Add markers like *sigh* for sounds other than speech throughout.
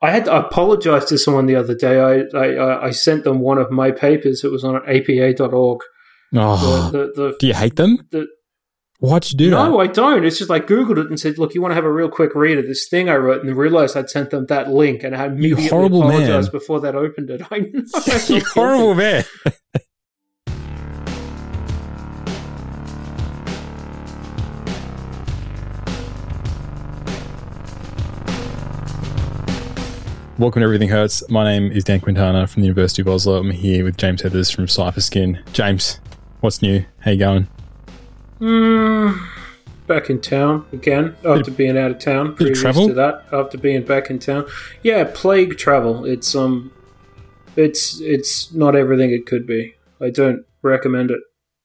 I had to apologize to someone the other day. I, I, I sent them one of my papers. It was on apa.org. Oh, The, the, the, do you hate them? the, Why'd you do no, that? I don't. It's just I googled it and said, "Look, you want to have a real quick read of this thing I wrote?" And realized I'd sent them that link, and I had You immediately horrible man. before that opened it. *laughs* I know. *laughs* You horrible man. *laughs* Welcome to Everything Hurts. My name is Dan Quintana from the University of Oslo. I'm here with James Heathers from Cipher Skin. James, what's new? How you going? Mm, back in town again after being out of town. bit of Previous travel? to that, after being back in town, yeah, plague travel. It's um, it's it's not everything it could be. I don't recommend it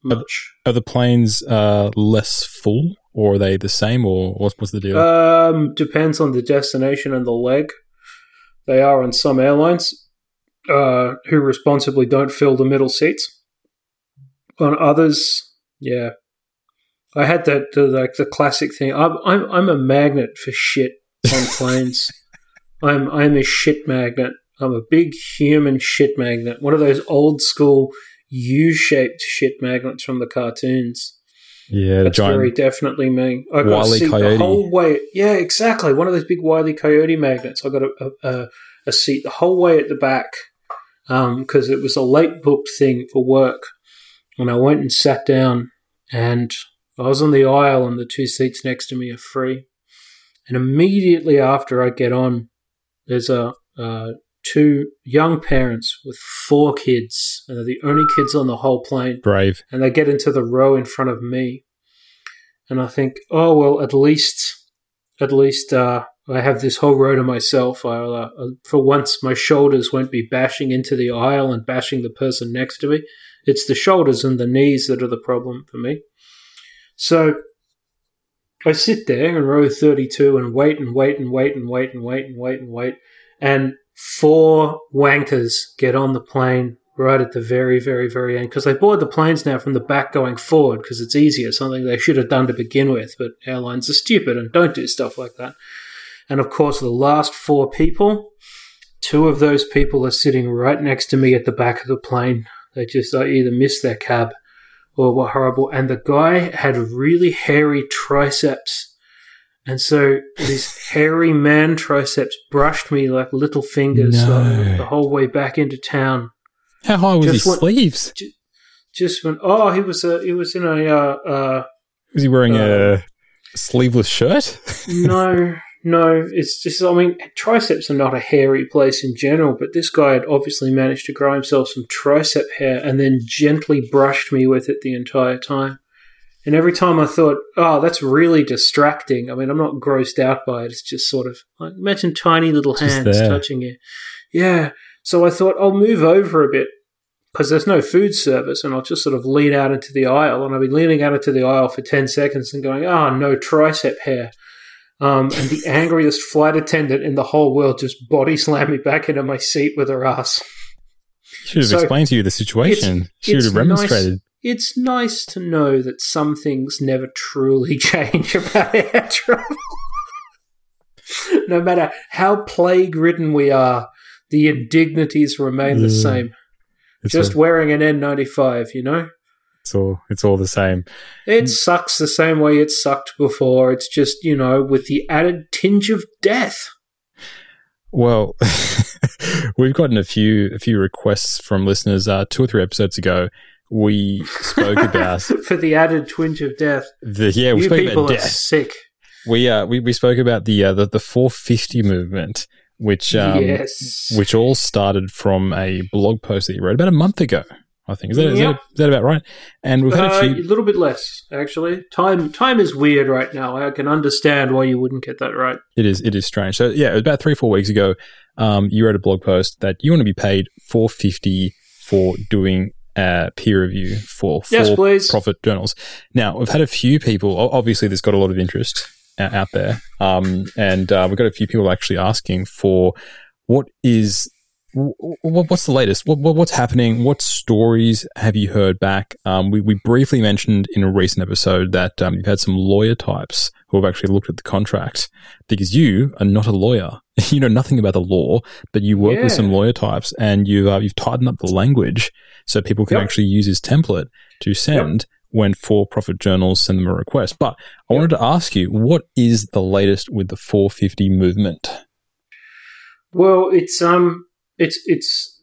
much. Are the planes uh, less full, or are they the same, or what's, what's the deal? Um, depends on the destination and the leg. They are on some airlines uh, who responsibly don't fill the middle seats. On others, yeah, I had that the, like the classic thing. I'm I'm I'm a magnet for shit on planes. *laughs* I'm I'm a shit magnet. I'm a big human shit magnet. One of those old school U-shaped shit magnets from the cartoons. Yeah, That's very definitely me. I got Wile a the whole way. Yeah, exactly. One of those big wily coyote magnets. I got a, a, a, a seat the whole way at the back because it was a late booked thing for work. And I went and sat down, and I was on the aisle, and the two seats next to me are free. And immediately after I get on, there's a uh, two young parents with four kids, and they're the only kids on the whole plane. Brave. and they get into the row in front of me. And i think oh well at least at least uh, i have this whole row to myself. I'll, uh, uh, for once my shoulders won't be bashing into the aisle and bashing the person next to me. It's the shoulders and the knees that are the problem for me. So i sit there in row 32 and wait and wait and wait and wait and wait and wait and wait. And four wankers get on the plane right at the very, very, very end because they board the planes now from the back going forward because it's easier, something they should have done to begin with. But airlines are stupid and don't do stuff like that. And of course, the last four people, two of those people are sitting right next to me at the back of the plane. They just uh, either missed their cab or were horrible. And the guy had really hairy triceps. And so this hairy man triceps brushed me like little fingers No. the, the whole way back into town How high was Just his what- sleeves? just went. Oh, he was a he was in a uh, uh, Was he wearing Uh, a sleeveless shirt? *laughs* no no. It's just I mean triceps are not a hairy place in general, but this guy had obviously managed to grow himself some tricep hair and then gently brushed me with it the entire time. And every time I thought, oh, that's really distracting. I mean, I'm not grossed out by it. It's just sort of like imagine tiny little Just hands there. touching you. Yeah. So I thought I'll move over a bit because there's no food service, and I'll just sort of lean out into the aisle. And I'll be leaning out into the aisle for ten seconds and going, "Ah, no tricep hair." Um, and the angriest flight attendant in the whole world just body slammed me back into my seat with her ass. She should have So, explained to you the situation. She would have remonstrated. It's nice to know that some things never truly *laughs* change about air travel. *laughs* no matter how plague ridden we are, the indignities remain the Mm. same. It's, Just all, wearing an N95, you know? it's all it's all the same. It sucks the same way it sucked before. It's just, you know, with the added tinge of death. Well, *laughs* we've gotten a few a few requests from listeners. Uh, two or three episodes ago, we spoke *laughs* about For the added twinge of death. the yeah we you spoke people about are sick. We uh we, we spoke about the uh, the the 450 movement, which um, yes. which all started from a blog post that you wrote about a month ago. I think is that, is Yep. that, is that about right? And we've had Uh, a a little bit less, actually. Time time is weird right now. I can understand why you wouldn't get that right. It is it is strange. So yeah, it was about three four weeks ago. Um, you wrote a blog post that you want to be paid 450 for doing uh, peer review for for please. profit journals. Now we've had a few people. Obviously, this got a lot of interest out there, um, and uh, we've got a few people actually asking for what is what's the latest? what's happening? What stories have you heard back? Um, we, we briefly mentioned in a recent episode that um, you've had some lawyer types who have actually looked at the contract because you are not a lawyer. *laughs* you know nothing about the law, but you work yeah. with some lawyer types and you've, uh, you've tightened up the language so people can yep. actually use this template to send. Yep. When for profit journals send them a request. But I yep. wanted to ask you, what is the latest with the 450 movement? Well, it's um, it's it's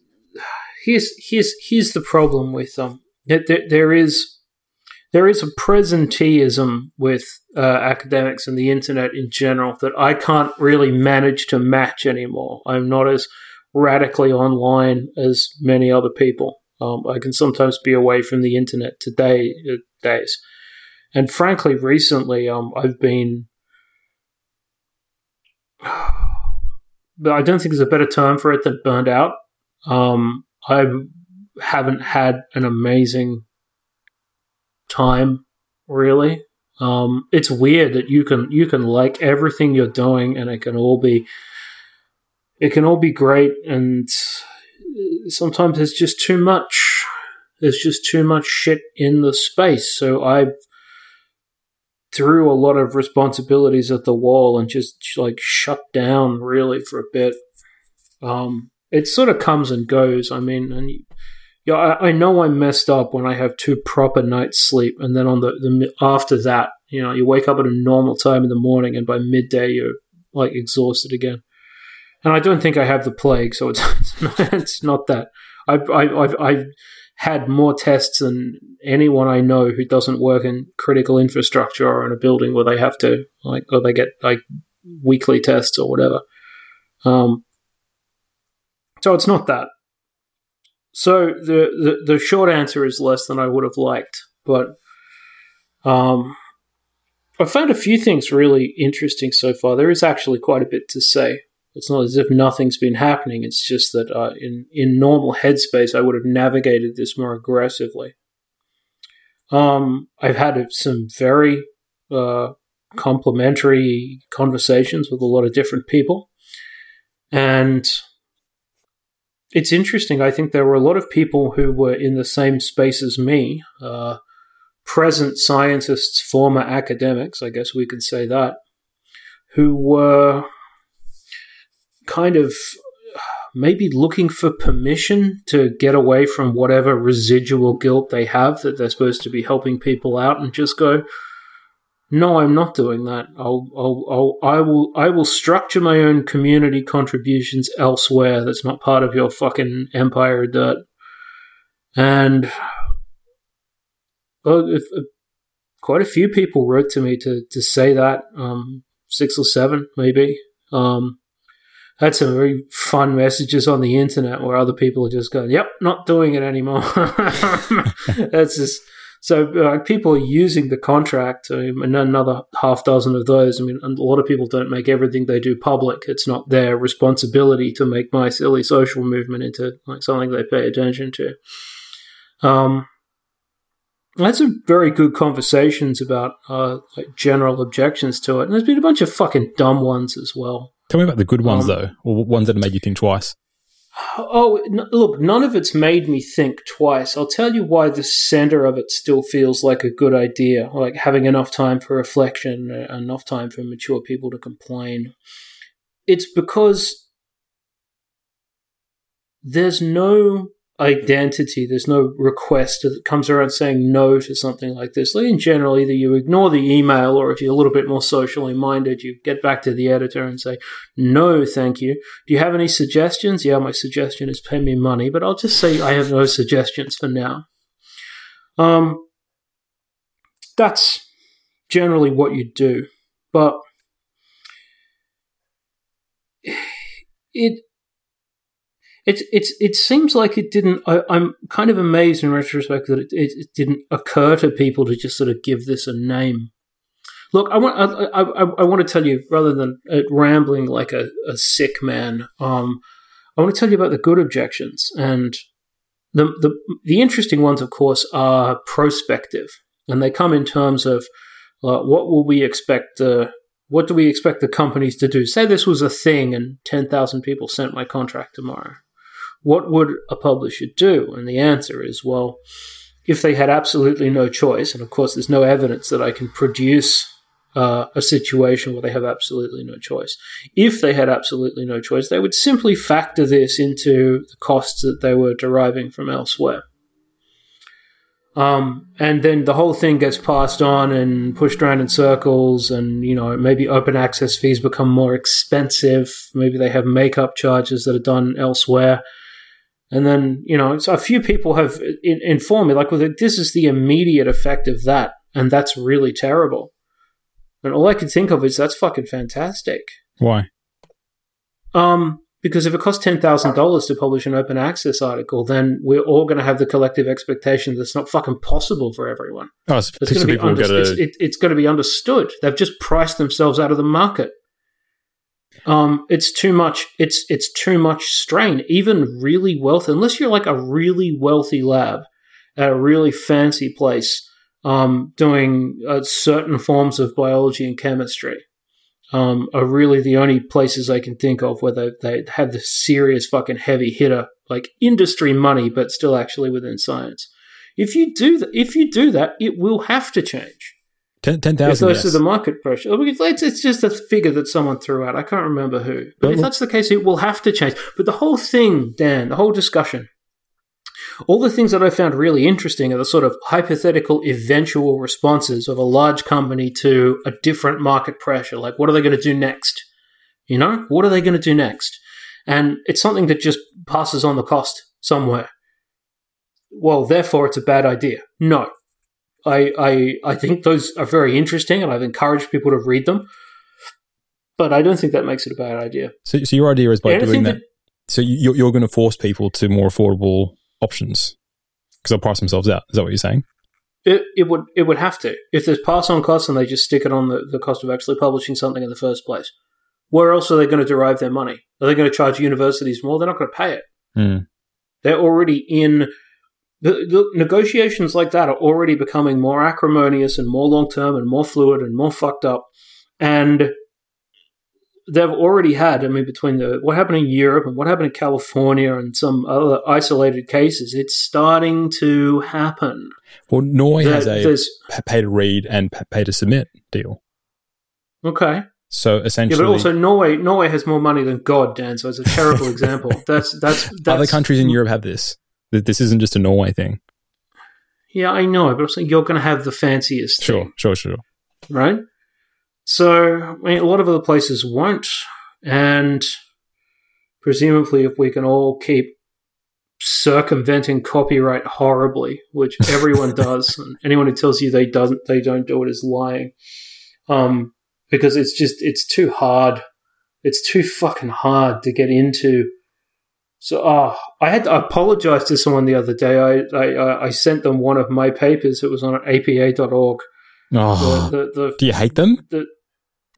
here's here's here's the problem with um, there, there is there is a presenteeism with uh, academics and the internet in general that I can't really manage to match anymore. I'm not as radically online as many other people. Um, I can sometimes be away from the internet today uh, days, and frankly, recently um, I've been *sighs* but I don't think there's a better term for it than burned out. Um, I haven't had an amazing time, really. Um, it's weird that you can you can like everything you're doing, and it can all be it can all be great, and sometimes there's just too much. There's just too much shit in the space. So I threw a lot of responsibilities at the wall and just like shut down really for a bit. Um, it sort of comes and goes. I mean, and yeah, I, I, know I messed up when I have two proper nights sleep, and then on the, the after that, you know, you wake up at a normal time in the morning, and by midday you're like exhausted again. And I don't think I have the plague, so it's *laughs* it's not, it's not that. I've I've I've had more tests than anyone I know who doesn't work in critical infrastructure or in a building where they have to like or they get like weekly tests or whatever. Um, so it's not that. So the, the the short answer is less than I would have liked, but um, I found a few things really interesting so far. There is actually quite a bit to say. It's not as if nothing's been happening. It's just that uh, in in normal headspace, I would have navigated this more aggressively. Um, I've had some very uh, complimentary conversations with a lot of different people, and it's interesting. I think there were a lot of people who were in the same space as me, uh, present scientists, former academics, I guess we could say that, who were kind of maybe looking for permission to get away from whatever residual guilt they have that they're supposed to be helping people out and just go no i'm not doing that. I'll, I'll, I'll i will i will structure my own community contributions elsewhere that's not part of your fucking empire dirt. And well, if, if, quite a few people wrote to me to to say that um, six or seven maybe um, had some very fun messages on the internet where other people are just going, "Yep, not doing it anymore." *laughs* That's just so uh, people are using the contract, um, and another half dozen of those. I mean, a lot of people don't make everything they do public. It's not their responsibility to make my silly social movement into like something they pay attention to. Um, had some very good conversations about uh, like general objections to it, and there's been a bunch of fucking dumb ones as well. Tell me about the good ones, um, though, or ones that made you think twice. Oh, look, none of it's made me think twice. I'll tell you why the center of it still feels like a good idea, like having enough time for reflection, uh, enough time for mature people to complain. It's because there's no identity. There's no request that comes around saying no to something like this. In general, either you ignore the email, or if you're a little bit more socially minded, you get back to the editor and say, "No, thank you. Do you have any suggestions?" Yeah, my suggestion is pay me money, but I'll just say I have no suggestions for now. Um, that's generally what you do, but it it it's it seems like it didn't. I, am kind of amazed in retrospect that it, it, it, didn't occur to people to just sort of give this a name. Look, I want I, I, I want to tell you rather than uh, rambling like a, a sick man. Um, I want to tell you about the good objections and the the the interesting ones. Of course, are prospective, and they come in terms of uh, what will we expect the what do we expect the companies to do? Say this was a thing and 10,000 people sent my contract tomorrow what would a publisher do? And the answer is, well, if they had absolutely no choice, and of course, there's no evidence that I can produce uh, a situation where they have absolutely no choice. If they had absolutely no choice, they would simply factor this into the costs that they were deriving from elsewhere. Um, and then the whole thing gets passed on and pushed around in circles, and you know maybe open access fees become more expensive. Maybe they have makeup charges that are done elsewhere, and then you know so a few people have in- informed me like, well, this is the immediate effect of that, and that's really terrible. And all I could think of is that's fucking fantastic. Why? Um, because if it costs ten thousand dollars to publish an open access article, then we're all going to have the collective expectation that it's not fucking possible for everyone. Oh, it's, It's going to be under- it's, it, it's going to be understood. They've just priced themselves out of the market. Um, it's too much. It's it's too much strain. Even really wealthy, unless you're like a really wealthy lab at a really fancy place, um, doing uh, certain forms of biology and chemistry um, are really the only places I can think of where they, they have the serious fucking heavy hitter, like industry money, but still actually within science. If you do if you do that, it will have to change. Ten ten If thousand. those Yes. are the market pressure. Oh, it's, it's just a figure that someone threw out. I can't remember who. But But if that's the case, it will have to change. But the whole thing, Dan, the whole discussion, all the things that I found really interesting are the sort of hypothetical eventual responses of a large company to a different market pressure. Like, what are they going to do next? You know, what are they going to do next? And it's something that just passes on the cost somewhere. Well, therefore, it's a bad idea. No, I, I I think those are very interesting, and I've encouraged people to read them. But I don't think that makes it a bad idea. so, so your idea is by doing that. that- so you, you're, you're going to force people to more affordable options because they'll price themselves out. Is that what you're saying? It, it would it would have to if there's pass on costs and they just stick it on the, the cost of actually publishing something in the first place. Where else are they going to derive their money? Are they going to charge universities more? They're not going to pay it. Hmm. They're already in the, the negotiations like that are already becoming more acrimonious and more long term and more fluid and more fucked up. And they've already had, I mean, between the what happened in Europe and what happened in California and some other isolated cases, it's starting to happen. Well, Norway has a pay to read and pay to submit deal. okay. So Yeah, essentially, but also Norway. Norway has more money than God, Dan. So it's a terrible *laughs* example. That's that's that's other countries in Europe have this. Th- This isn't just a Norway thing. Yeah, I know, but I'm saying you're going to have the fanciest. Sure, thing, sure, sure. right? So I mean, a lot of other places won't, and presumably, if we can all keep circumventing copyright horribly, which *laughs* everyone does, and anyone who tells you they doesn't, they don't do it is lying, um, because it's just it's too hard. It's too fucking hard to get into. So, oh, I had to apologize to someone the other day. I, I, I sent them one of my papers. It was on apa.org. Oh, The, the, the, do you hate them? the,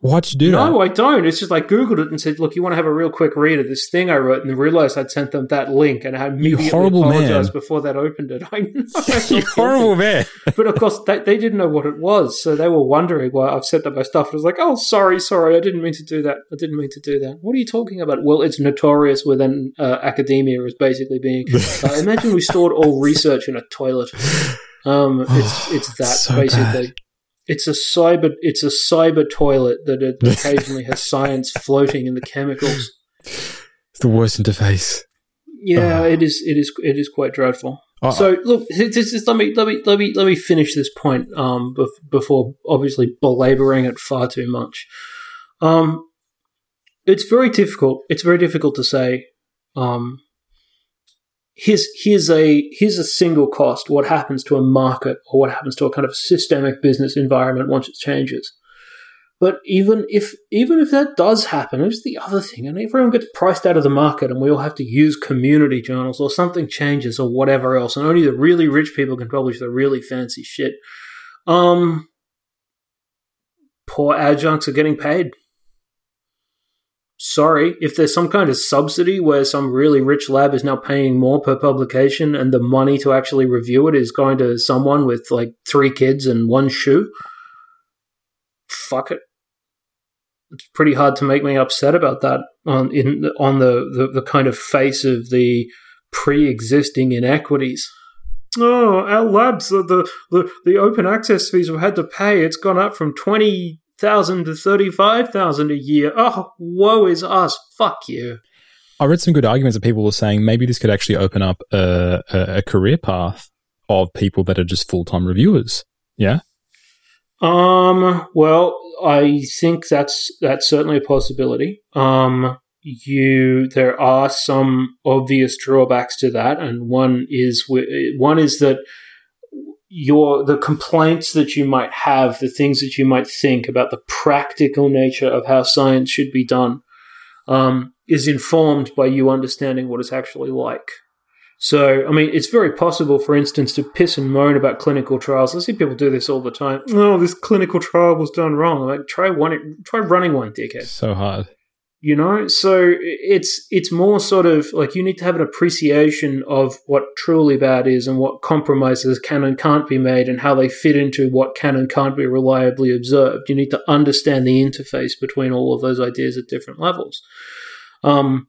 Why'd you do no, that? I don't. It's just I googled it and said, "Look, you want to have a real quick read of this thing I wrote," and realized I'd sent them that link, and I had immediately horrible apologized man. before that opened it. *laughs* I know, *laughs* you horrible man. *laughs* but of course they, they didn't know what it was, so they were wondering why I've sent them my stuff. I was like, "Oh, sorry, sorry, I didn't mean to do that. I didn't mean to do that." What are you talking about? Well, it's notorious within uh, academia as basically being. Uh, imagine we stored all research in a toilet. Um, it's it's that So basically. bad. It's a cyber. It's a cyber toilet that it *laughs* occasionally has science floating in the chemicals. It's the worst interface. Yeah, Oh. it is. It is. It is quite dreadful. Oh, So look, let me let me let me let me finish this point um, before obviously belaboring it far too much. Um, it's very difficult. It's very difficult to say. Um, here's here's a here's a single cost. What happens to a market or what happens to a kind of systemic business environment once it changes? But even if even if that does happen, it's the other thing, and everyone gets priced out of the market, and we all have to use community journals, or something changes, or whatever else, and only the really rich people can publish the really fancy shit. Um, poor adjuncts are getting paid. Sorry, if there's some kind of subsidy where some really rich lab is now paying more per publication, and the money to actually review it is going to someone with like three kids and one shoe, fuck it it's pretty hard to make me upset about that on in on the, the, the kind of face of the pre-existing inequities. Oh, our labs, the, the, the open access fees we've had to pay, it's gone up from 20,000 to 35,000 a year. Oh, woe is us. Fuck you. I read some good arguments that people were saying maybe this could actually open up a, a, a career path of people that are just full time reviewers. Yeah. Um. Well, I think that's that's certainly a possibility. Um. You there are some obvious drawbacks to that, and one is one is that your the complaints that you might have, the things that you might think about the practical nature of how science should be done, um, is informed by you understanding what it's actually like. So, I mean, it's very possible, for instance, to piss and moan about clinical trials. I see people do this all the time. Oh, this clinical trial was done wrong. Like, try one, try running one, dickhead. So hard. You know, so it's it's more sort of like you need to have an appreciation of what truly bad is and what compromises can and can't be made and how they fit into what can and can't be reliably observed. You need to understand the interface between all of those ideas at different levels. Um,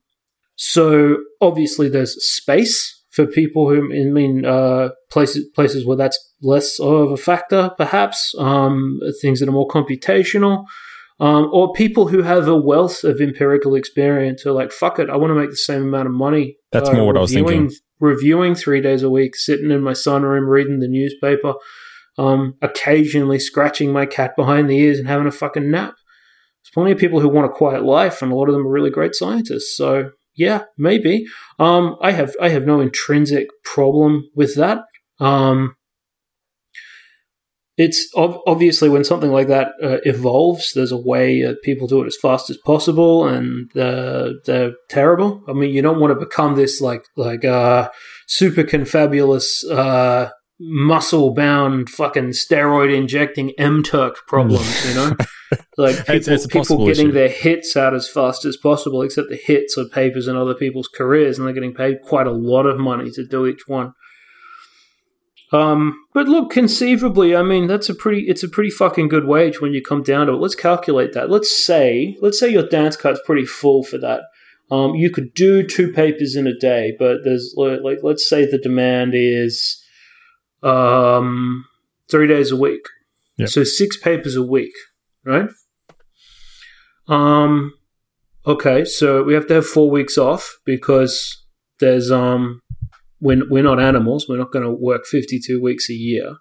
so obviously, there's space for people who I mean uh, places places where that's less of a factor, perhaps um, things that are more computational, um, or people who have a wealth of empirical experience are like, "Fuck it, I want to make the same amount of money." That's uh, more what I was thinking. Reviewing three days a week, sitting in my sunroom reading the newspaper, um, occasionally scratching my cat behind the ears and having a fucking nap. There's plenty of people who want a quiet life, and a lot of them are really great scientists. So yeah, maybe. Um, I have I have no intrinsic problem with that. Um, it's ob- obviously when something like that uh, evolves, there's a way uh, people do it as fast as possible, and uh, they're terrible. I mean, you don't want to become this like like uh, super confabulous uh, muscle bound fucking steroid injecting M Turk problem, you know? *laughs* like people, it's, it's people getting issue. their hits out as fast as possible, except the hits are papers in other people's careers, and they're getting paid quite a lot of money to do each one. Um, but look, conceivably, I mean, that's a pretty, it's a pretty fucking good wage when you come down to it. Let's calculate that. Let's say, let's say your dance card's pretty full for that. Um, you could do two papers in a day, but there's like, let's say the demand is, um, three days a week. Yep. So six papers a week, right? Um, okay, so we have to have four weeks off because there's um, we're, we're not animals. We're not going to work 52 weeks a year.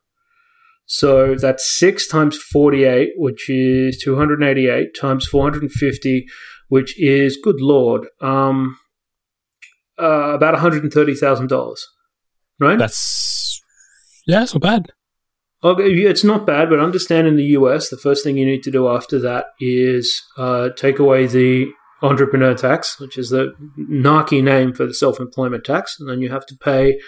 So that's six times 48, which is 288 times 450, which is good lord, um, uh, about $130,000, right? That's yeah, it's not bad. Okay, it's not bad, but understand in the US, the first thing you need to do after that is uh, take away the entrepreneur tax, which is the narky name for the self employment tax, and then you have to pay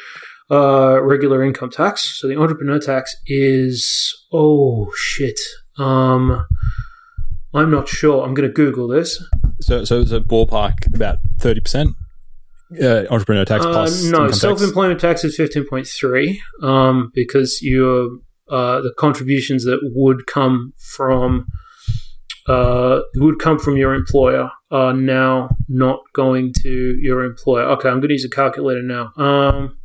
uh, regular income tax. So the entrepreneur tax is oh shit. Um, I'm not sure. I'm going to Google this. So, so it's a ballpark about thirty percent uh, entrepreneur tax uh, plus no self-employment tax. tax is 15.3 um, because you uh, the contributions that would come from uh, would come from your employer are now not going to your employer. Okay, I'm going to use a calculator now. Um,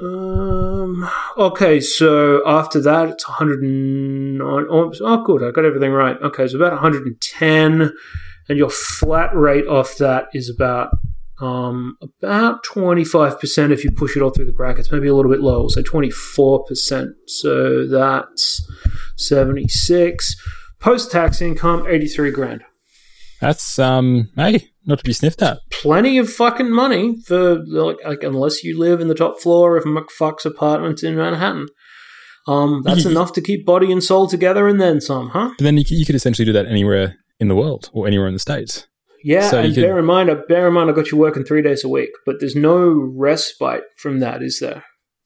um, okay, so after that, it's 109. Oh, good, I got everything right. Okay, so about 110 and your flat rate off that is about um, about 25% if you push it all through the brackets, maybe a little bit lower, so 24%. So that's 76. Post tax income, 83 grand. That's, um, hey, not to be sniffed at. Plenty of fucking money for, like, like unless you live in the top floor of McFuck's apartment in Manhattan. Um, that's *laughs* enough to keep body and soul together and then some, huh? But then you, you could essentially do that anywhere in the world or anywhere in the states. Yeah, so and could, bear in mind, bear in mind, I got you working three days a week, but there's no respite from that, is there?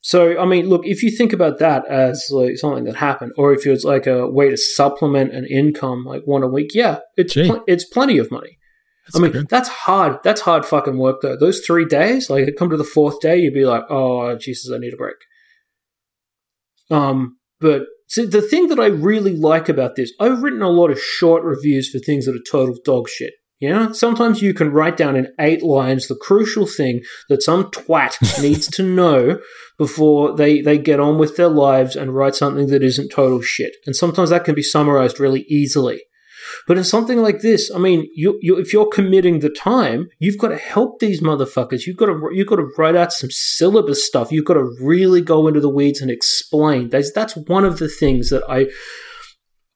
So, I mean, look, if you think about that as like something that happened, or if it's like a way to supplement an income, like one a week, yeah, it's pl- it's plenty of money. That's I mean, good. that's hard. That's hard fucking work, though. Those three days, like, come to the fourth day, you'd be like, oh, Jesus, I need a break. Um, but so the thing that I really like about this, I've written a lot of short reviews for things that are total dog shit. Know, sometimes you can write down in eight lines the crucial thing that some twat *laughs* needs to know before they, they get on with their lives and write something that isn't total shit. And sometimes that can be summarized really easily. But in something like this, I mean, you, you, if you're committing the time, you've got to help these motherfuckers. You've got to you've got to write out some syllabus stuff. You've got to really go into the weeds and explain. That's that's one of the things that I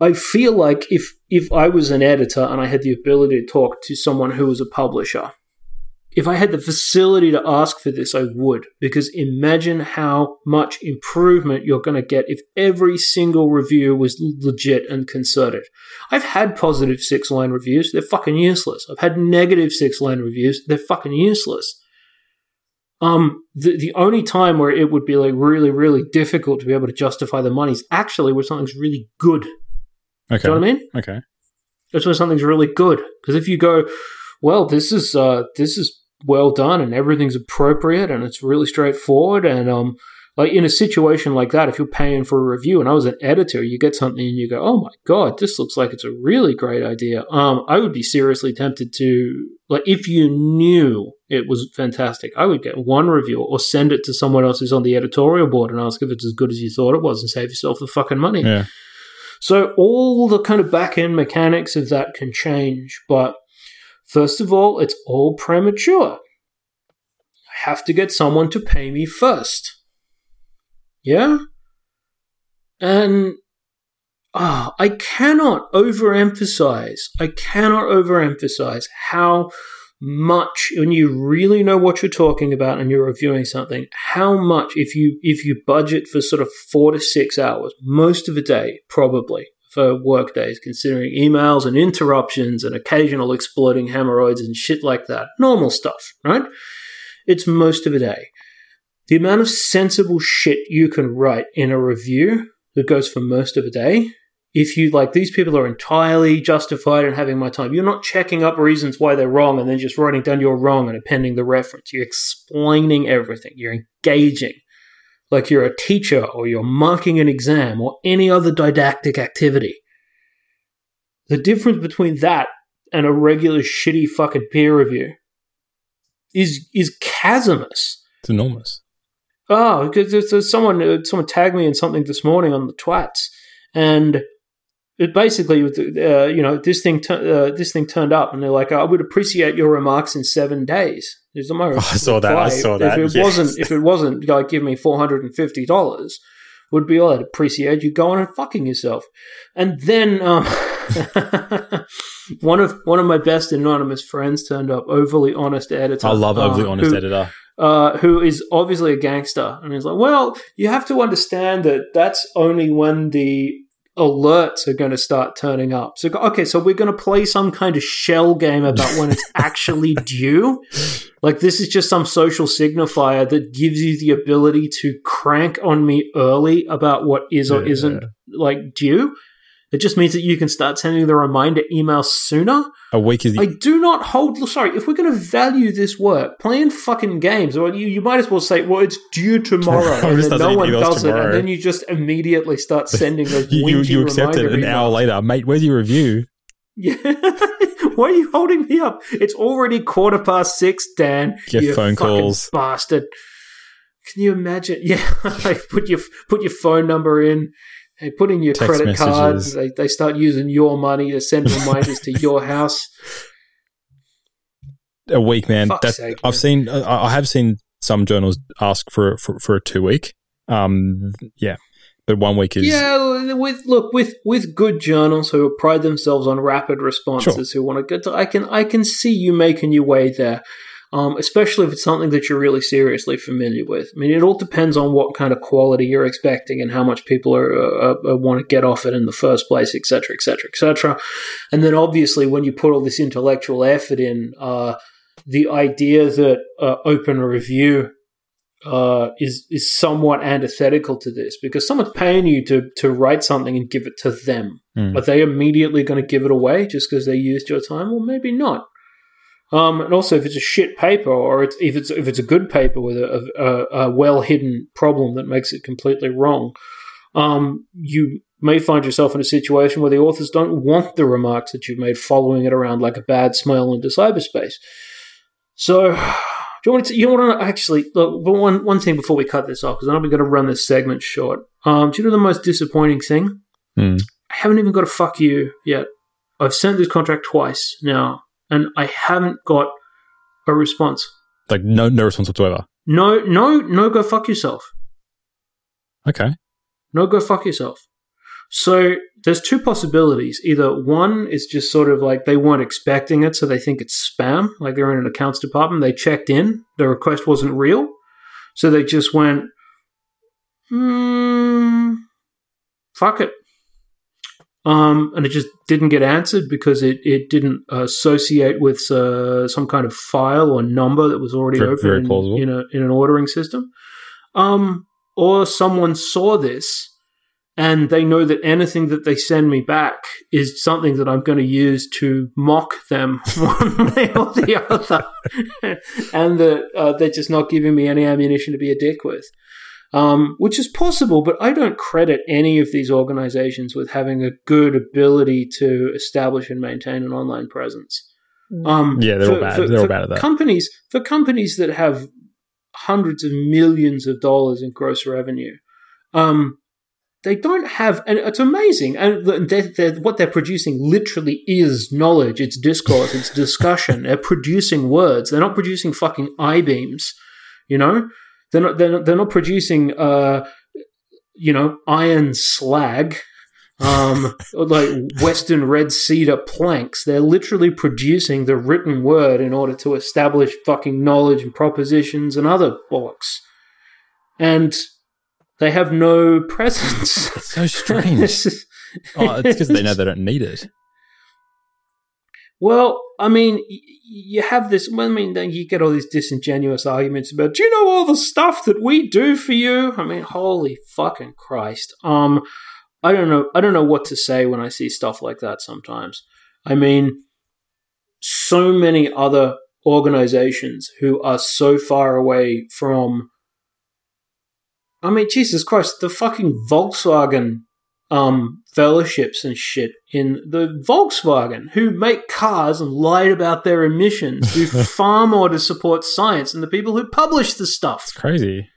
I feel like if if I was an editor and I had the ability to talk to someone who was a publisher, if I had the facility to ask for this, I would. Because imagine how much improvement you're going to get if every single review was legit and concerted. I've had positive six line reviews, they're fucking useless. I've had negative six line reviews, they're fucking useless. Um, the, the only time where it would be like really, really difficult to be able to justify the money is actually when something's really good. Okay. Do you know what I mean? Okay. That's when something's really good. Because if you go, well, this is uh, this is well done and everything's appropriate and it's really straightforward and um like in a situation like that if you're paying for a review and I was an editor you get something and you go oh my god this looks like it's a really great idea um I would be seriously tempted to like if you knew it was fantastic I would get one review or send it to someone else who's on the editorial board and ask if it's as good as you thought it was and save yourself the fucking money Yeah. So all the kind of back end mechanics of that can change but First of all, it's all premature. I have to get someone to pay me first. Yeah? And ah, I cannot overemphasize, I cannot overemphasize how much when you really know what you're talking about and you're reviewing something, how much if you if you budget for sort of four to six hours, most of a day, probably, for work days, considering emails and interruptions and occasional exploding hemorrhoids and shit like that. Normal stuff, right? It's most of a day. The amount of sensible shit you can write in a review that goes for most of a day, if you like, these people are entirely justified in having my time. You're not checking up reasons why they're wrong and then just writing down you're wrong and appending the reference. You're explaining everything. You're engaging like you're a teacher or you're marking an exam or any other didactic activity. The difference between that and a regular shitty fucking peer review is is chasmous. It's enormous. Oh, because there's someone uh, someone tagged me in something this morning on the twats, and it basically uh, you know this thing uh, this thing turned up, and they're like, I would appreciate your remarks in seven days. There's *laughs* a oh, I saw that. I saw that. If it yes. wasn't, if it wasn't like, give me four hundred and fifty dollars, would be all I'd appreciate you going and fucking yourself. And then um, *laughs* one of one of my best anonymous friends turned up, overly honest editor. I love overly uh, honest who, editor. Uh, who is obviously a gangster, and he's like, "Well, you have to understand that that's only when the alerts are going to start turning up. So, okay, so we're going to play some kind of shell game about when it's *laughs* actually due. Like, this is just some social signifier that gives you the ability to crank on me early about what is or yeah, isn't like due. It just means that you can start sending the reminder email sooner. A week is. The- I do not hold. Sorry, if we're going to value this work, playing fucking games, or you, you might as well say, "Well, it's due tomorrow," *laughs* and then no one does tomorrow. it, and then you just immediately start *laughs* sending those. you you, you accept it an emails. hour later, mate. Where's your review? *laughs* Yeah. Why are you holding me up? It's already quarter past six, Dan. Get you phone calls, bastard. Can you imagine? Yeah, put your put your phone number in. They put in your Text credit card. They, they start using your money to send *laughs* reminders to your house. A week, man. That, sake, I've man. seen. I have seen some journals ask for for, for a two week. Um, yeah, but one week is yeah. With look with with good journals who pride themselves on rapid responses, sure. who want to get to, I can I can see you making your way there um, especially if it's something that you're really seriously familiar with. I mean, it all depends on what kind of quality you're expecting and how much people are uh, uh, want to get off it in the first place, etc., etc., etc. And then obviously, when you put all this intellectual effort in, uh, the idea that uh, open review uh, is is somewhat antithetical to this because someone's paying you to to write something and give it to them. Mm. Are they immediately going to give it away just because they used your time? Well, maybe not. Um, and also, if it's a shit paper, or it's, if it's if it's a good paper with a, a, a well hidden problem that makes it completely wrong, um, you may find yourself in a situation where the authors don't want the remarks that you've made following it around like a bad smell into cyberspace. So, *sighs* do you want to? You want to actually look? But one one thing before we cut this off, because I know we're going to run this segment short. Um, do you know the most disappointing thing? Hmm. I haven't even got a fuck you yet. I've sent this contract twice now, and I haven't got a response. Like no no response whatsoever. No, no, no. Go fuck yourself. Okay. No, go fuck yourself. So there's two possibilities. Either one is just sort of like they weren't expecting it, so they think it's spam, like they're in an accounts department. They checked in, the request wasn't real, so they just went, hmm, fuck it. Um, and it just didn't get answered because it, it didn't associate with uh, some kind of file or number that was already Very- open very in, in, a, in an ordering system. Um, or someone saw this and they know that anything that they send me back is something that I'm going to use to mock them *laughs* one way or the other, *laughs* and that uh, they're just not giving me any ammunition to be a dick with. Um, which is possible, but I don't credit any of these organizations with having a good ability to establish and maintain an online presence. Um, Yeah, they're all bad. They're all bad at that. Companies for companies that have hundreds of millions of dollars in gross revenue, um, they don't have, and it's amazing. And they're, they're, what they're producing literally is knowledge. It's discourse. It's discussion. they're producing words. They're not producing fucking i beams. You know, they're not. They're not, they're not producing. Uh, you know, iron slag. Um, *laughs* like Western red cedar planks. They're literally producing the written word in order to establish fucking knowledge and propositions and other bollocks. And they have no *laughs* presence. It's so strange. *laughs* Oh, it's because they know they don't need it. Well, I mean, you have this. I mean, then you get all these disingenuous arguments about, do you know all the stuff that we do for you? I mean, holy fucking Christ. Um, I don't know. I don't know what to say when I see stuff like that. Sometimes, I mean, so many other organizations who are so far away from. I mean, Jesus Christ, the fucking Volkswagen um, fellowships and shit in the Volkswagen who make cars and lied about their emissions do *laughs* far more to support science than the people who publish the stuff. It's crazy.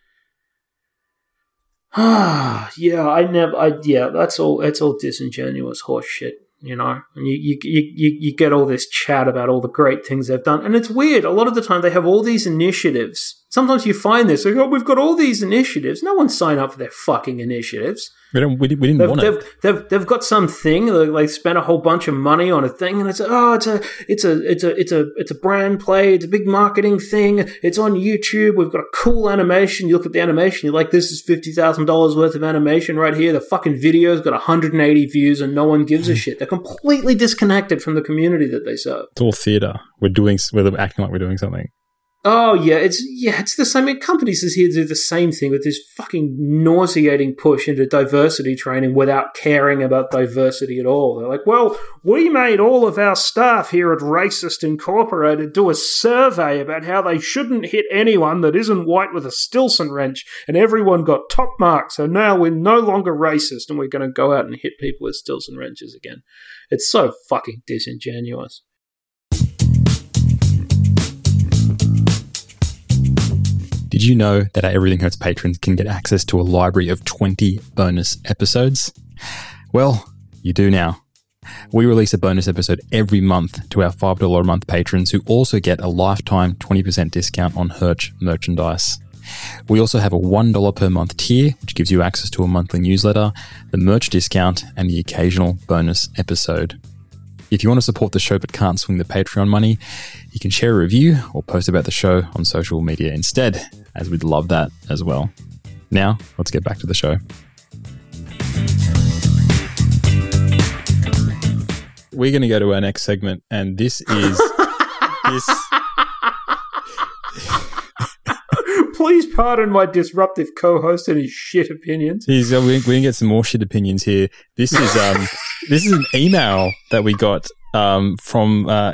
Ah, *sighs* yeah, I never, I yeah, that's all. It's all disingenuous horse shit, you know. And you, you, you, you get all this chat about all the great things they've done, and it's weird. A lot of the time, they have all these initiatives. Sometimes you find this, like, oh, we've got all these initiatives. No one signed up for their fucking initiatives. We don't. We, we didn't They've, want they've, it. they've, they've got some thing like they spent a whole bunch of money on a thing and it's oh it's a it's a it's a it's a it's a brand play it's a big marketing thing it's on YouTube we've got a cool animation you look at the animation you're like this is fifty thousand dollars worth of animation right here the fucking video's got 180 views and no one gives a *laughs* shit they're completely disconnected from the community that they serve It's all theatre. We're doing. We're acting like we're doing something. Oh yeah, it's yeah, it's the same. Companies is here to do the same thing with this fucking nauseating push into diversity training without caring about diversity at all. They're like, well, we made all of our staff here at Racist Incorporated do a survey about how they shouldn't hit anyone that isn't white with a Stillson wrench, and everyone got top marks. So now we're no longer racist, and we're going to go out and hit people with Stillson wrenches again. It's so fucking disingenuous. Did you know that our Everything Hurts patrons can get access to a library of 20 bonus episodes? Well, you do now. We release a bonus episode every month to our $5 a month patrons who also get a lifetime 20% discount on Hirsch merchandise. We also have a $1 per month tier, which gives you access to a monthly newsletter, the merch discount, and the occasional bonus episode. If you want to support the show but can't swing the Patreon money, you can share a review or post about the show on social media instead, as we'd love that as well. Now, let's get back to the show. We're going to go to our next segment, and this is *laughs* this. Please pardon my disruptive co-host and his shit opinions. He's, uh, we're going to get some more shit opinions here. This is um, *laughs* this is an email that we got um, from uh,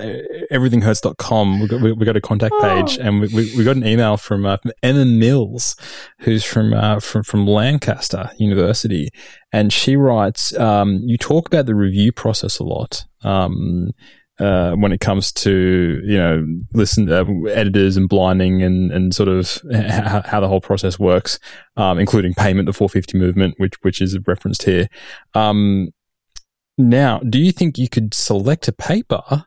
everythinghurts.com. We got, we, we got a contact page Oh. and we, we, we got an email from, uh, from Emma Mills, who's from, uh, from, from Lancaster University. And she writes, um, you talk about the review process a lot. Um, uh, when it comes to you know listen uh, editors and blinding and and sort of how, how the whole process works, um, including payment, the 450 movement, which which is referenced here. Um, now, do you think you could select a paper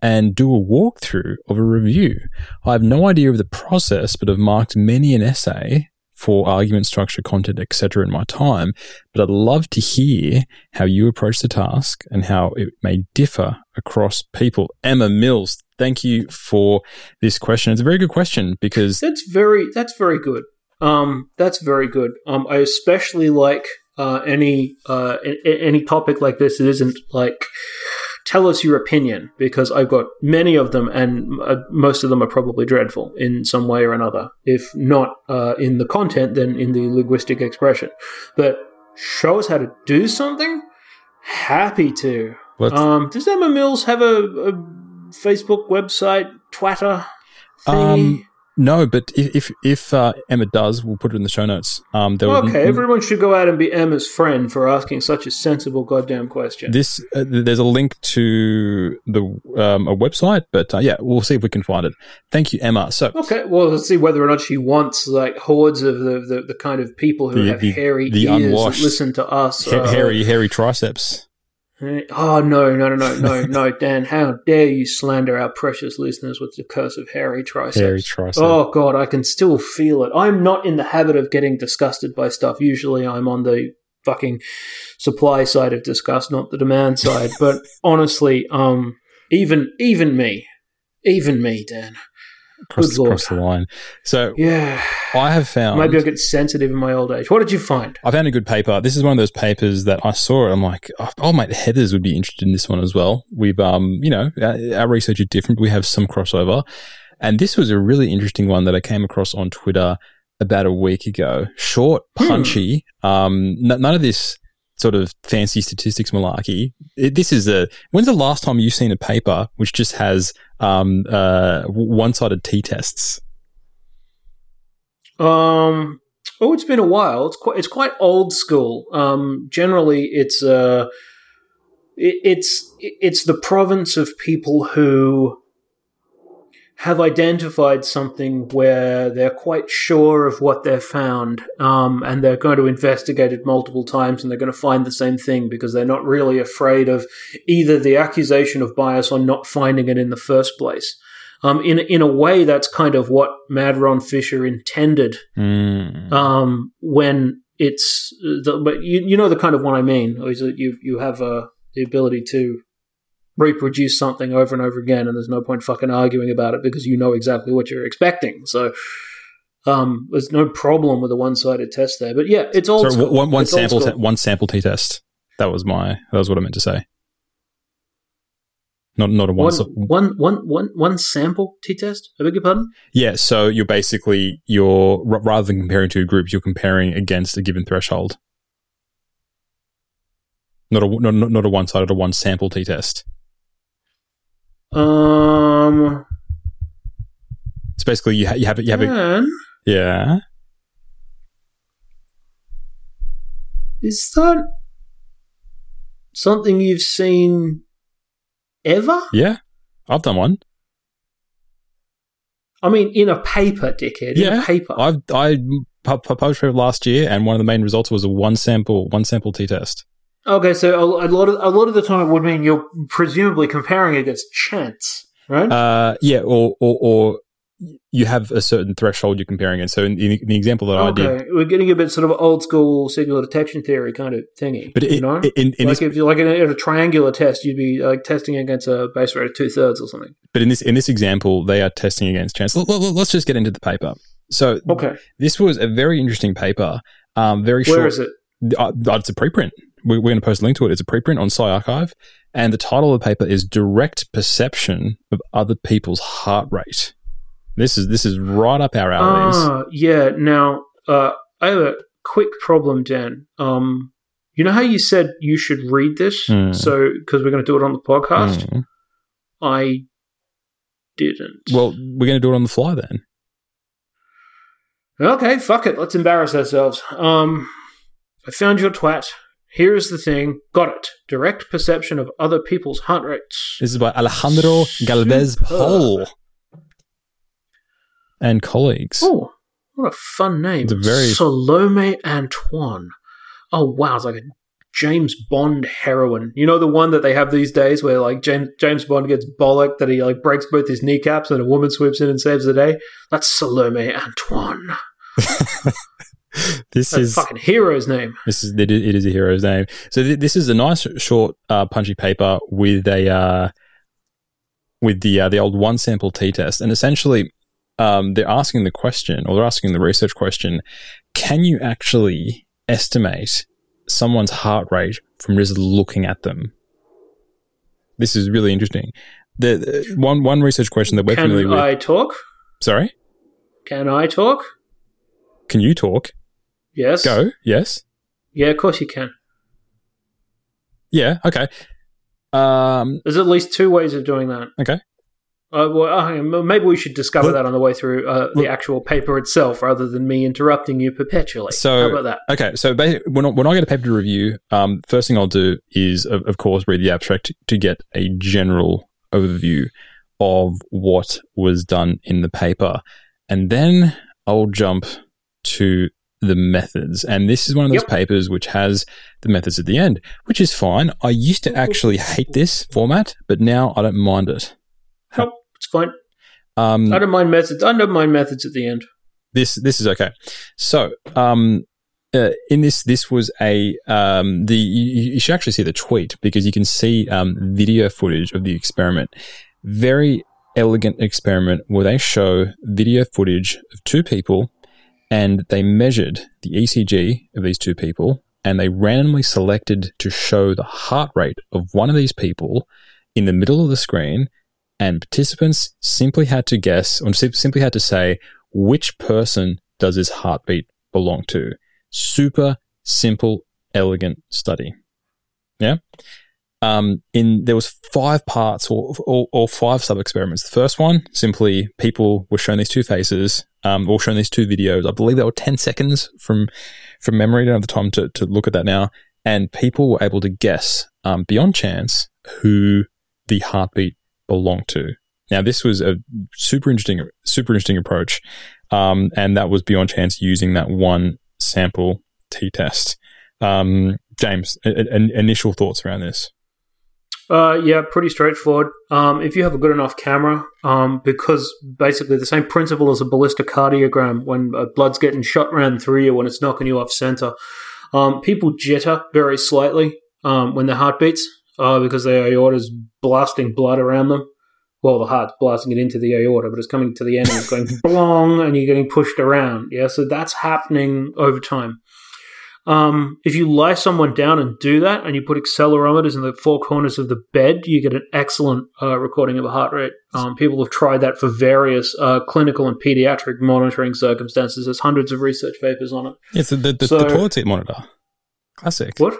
and do a walkthrough of a review? I have no idea of the process, but have marked many an essay for argument structure, content, etc. in my time. But I'd love to hear how you approach the task and how it may differ across people. Emma Mills, thank you for this question. It's a very good question because That's very that's very good. Um, that's very good. Um, I especially like uh, any uh, a- any topic like this It isn't like tell us your opinion because I've got many of them and uh, most of them are probably dreadful in some way or another. If not uh, in the content, then in the linguistic expression. But show us how to do something. Happy to. Um, does Emma Mills have a, a Facebook website, Twitter? Thingy? Um, no, but if if, if uh, Emma does, we'll put it in the show notes. Um, there Okay, everyone should go out and be Emma's friend for asking such a sensible goddamn question. This uh, there's a link to the um, a website, but uh, yeah, we'll see if we can find it. Thank you, Emma. So Okay, well, let's see whether or not she wants like hordes of the, the, the kind of people who The- have the- hairy the ears unwashed. that listen to us. ha- uh, hairy hairy triceps. Oh no, no, no, no, no, no, Dan! How dare you slander our precious listeners with the curse of hairy triceps? Hairy triceps. Oh god, I can still feel it. I'm not in the habit of getting disgusted by stuff. Usually I'm on the fucking supply side of disgust, not the demand side. but *laughs* honestly, um even even me. Even me, Dan. Cross, the line. So Yeah. I have found Maybe I'll get sensitive in my old age. What did you find? I found a good paper. This is one of those papers that I saw. I'm like, oh, oh mate, Heathers would be interested in this one as well. We've, um, you know, our, our research is different. but We have some crossover, and this was a really interesting one that I came across on Twitter about a week ago. Short, Hmm. punchy. Um, n- none of this sort of fancy statistics malarkey. It, this is a. When's the last time you've seen a paper which just has um, uh, one-sided t-tests? Um. Oh, it's been a while. It's quite. It's quite old school. Um. Generally, it's uh. It, it's it's the province of people who have identified something where they're quite sure of what they've found, um, and they're going to investigate it multiple times, and they're going to find the same thing because they're not really afraid of either the accusation of bias or not finding it in the first place. Um, in in a way, that's kind of what Mad Ron Fisher intended Mm. um, when it's the, but you you know the kind of one I mean is that you you have uh, the ability to reproduce something over and over again, and there's no point fucking arguing about it because you know exactly what you're expecting. So. Um, there's no problem with a one-sided test there, but yeah, it's Sorry, one, one sample, te- one sample t-test. That was my. That was what I meant to say. Not not a one. one, so- one, one, one, one sample t-test. I beg your pardon. yeah. So you're basically you're r- rather than comparing two groups, you're comparing against a given threshold. Not a not, not a one sided, a one sample t-test. Um, It's basically you ha- you have you have a Dan, yeah. is that something you've seen ever? Yeah, I've done one. I mean, in a paper, dickhead. In Yeah, a paper. I've I pu- pu- published it last year, and one of the main results was a one sample one sample t-test. Okay, so a, a lot of a lot of the time it would mean you're presumably comparing against chance, right? Uh, yeah, or, or or you have a certain threshold you're comparing it. So in, in the example that I did, we're getting a bit sort of old school signal detection theory kind of thingy. but you know, in, in like this, if you're like in a, in a triangular test, you'd be like testing against a base rate of two thirds or something. but in this in this example, they are testing against chance. Let, us just get into the paper. So Okay, this was a very interesting paper. Um, very where short. is it? Uh, it's a preprint. We're, we're going to post a link to it. It's a preprint on PsyArXiv, and the title of the paper is "Direct Perception of Other People's Heart Rate." This is this is right up our alleys. Ah, yeah. Now, uh, I have a quick problem, Dan. Um, You know how you said you should read this, Hmm. so because we're going to do it on the podcast. Mm. I didn't. Well, we're going to do it on the fly then. Okay, fuck it. Let's embarrass ourselves. Um, I found your twat. Here is the thing. Got it. Direct perception of other people's heart rates. This is by Alejandro Galvez Pol and colleagues. Oh, what a fun name. It's a very- Salome Antoine. Oh, wow. It's like a James Bond heroine. You know the one that they have these days where like James James Bond gets bollocked that he like breaks both his kneecaps and a woman swoops in and saves the day? That's Salome Antoine. *laughs* *laughs* This That's a is fucking hero's name. this is it is it is a hero's name. So th- this is a nice short uh, punchy paper with a uh, with the uh, the old one sample t test, and essentially um, they're asking the question or they're asking the research question: Can you actually estimate someone's heart rate from just looking at them? This is really interesting. The, the one one research question that we're familiar with. Can. I talk? Sorry, Can I talk? can you talk? Yes. Go. Yes. Yeah, of course you can. Yeah. Okay. Um. There's at least two ways of doing that. Okay. Uh, well, uh, maybe we should discover Look- that on the way through uh, the look- actual paper itself, rather than me interrupting you perpetually. So- How about that? Okay, so when I, when I get a paper to review, um, first thing I'll do is, of, of course, read the abstract to get a general overview of what was done in the paper, and then I'll jump to the methods. And this is one of those Yep. papers which has the methods at the end, which is fine. I used to actually hate this format, but now I don't mind it. Nope, it's fine. Um, I don't mind methods. I don't mind methods at the end. this this is okay. So, um, uh, in this, this was a um, the you, you should actually see the tweet because you can see um, video footage of the experiment. Very elegant experiment where they show video footage of two people and they measured the ECG of these two people and they randomly selected to show the heart rate of one of these people in the middle of the screen and participants simply had to guess or simply had to say which person does this heartbeat belong to. Super simple, elegant study. Yeah. Um, in there was five parts or, or, or five sub experiments. The first one simply people were shown these two faces, um, or shown these two videos. I believe they were ten seconds from from memory. I don't have the time to to look at that now. And people were able to guess um, beyond chance who the heartbeat belonged to. Now, this was a super interesting, super interesting approach, um, and that was beyond chance using that one sample t test. Um, James, a- a- initial thoughts around this? Uh, yeah, pretty straightforward. Um, if you have a good enough camera, um, because basically the same principle as a ballistocardiogram when uh, blood's getting shot around through you when it's knocking you off center. Um, people jitter very slightly um, when their heart beats uh, because their aorta's blasting blood around them. Well, the heart's blasting it into the aorta, but it's coming to the end and it's going *laughs* blong, and you're getting pushed around. Yeah, so that's happening over time. Um, if you lie someone down and do that, and you put accelerometers in the four corners of the bed, you get an excellent uh, recording of a heart rate. Um, people have tried that for various uh, clinical and pediatric monitoring circumstances. There's hundreds of research papers on it. Yes, the, the, the, So- the toilet seat monitor. Classic. What?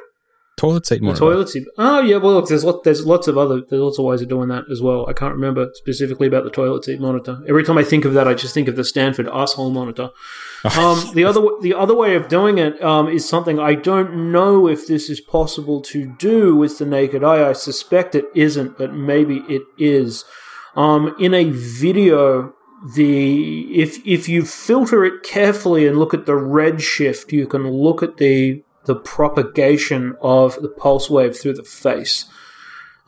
Toilet seat The monitor. toilet seat. Oh yeah, well look, there's lot, there's lots of other there's lots of ways of doing that as well. I can't remember specifically about the toilet seat monitor. Every time I think of that, I just think of the Stanford asshole monitor. *laughs* Um, the other the other way of doing it um, is something I don't know if this is possible to do with the naked eye. I suspect it isn't, but maybe it is. Um, in a video, the if if you filter it carefully and look at the red shift, you can look at the the propagation of the pulse wave through the face.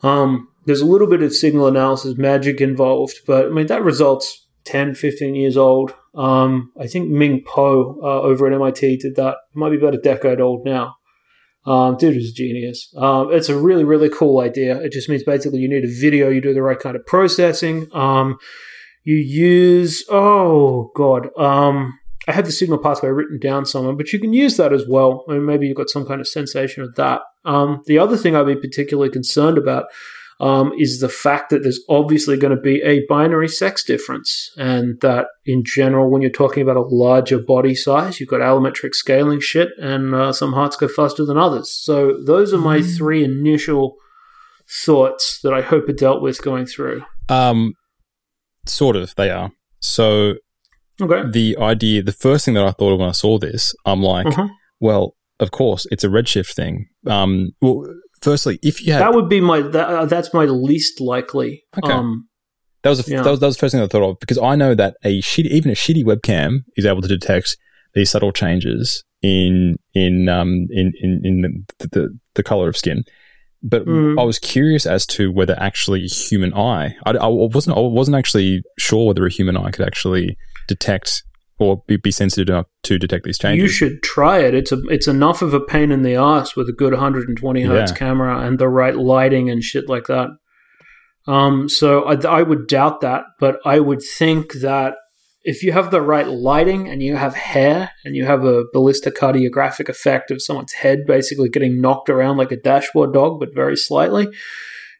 Um, there's a little bit of signal analysis magic involved, but I mean that results 10, 15 years old. Um, I think Ming Po uh, over at MIT did that. It might be about a decade old now. Um, dude is a genius. Um, it's a really, really cool idea. It just means basically you need a video, you do the right kind of processing. Um, you use, oh God, um, I had the signal pathway written down somewhere, but you can use that as well. I mean, maybe you've got some kind of sensation of that. Um, the other thing I'd be particularly concerned about um, is the fact that there's obviously going to be a binary sex difference, and that in general, when you're talking about a larger body size, you've got allometric scaling shit, and uh, some hearts go faster than others. So those are my Mm. three initial thoughts that I hope are dealt with going through. Um, sort of, they are. So Okay. the idea, the first thing that I thought of when I saw this, I'm like, Uh-huh. well, of course, it's a redshift thing. Um, well, firstly, if you had That would be my that, uh, that's my least likely. Okay. Um, That was, a, Yeah. that was that was the first thing I thought of because I know that a shitty, even a shitty webcam is able to detect these subtle changes in in um in in, in the, the the color of skin. But Mm. I was curious as to whether actually a human eye. I, I wasn't I wasn't actually sure whether a human eye could actually detect or be, be sensitive enough to detect these changes. you should try it. It's a it's enough of a pain in the ass with a good 120 hertz Yeah. camera and the right lighting and shit like that. Um, so I, I would doubt that, but I would think that if you have the right lighting and you have hair and you have a ballistocardiographic effect of someone's head basically getting knocked around like a dashboard dog, but very slightly,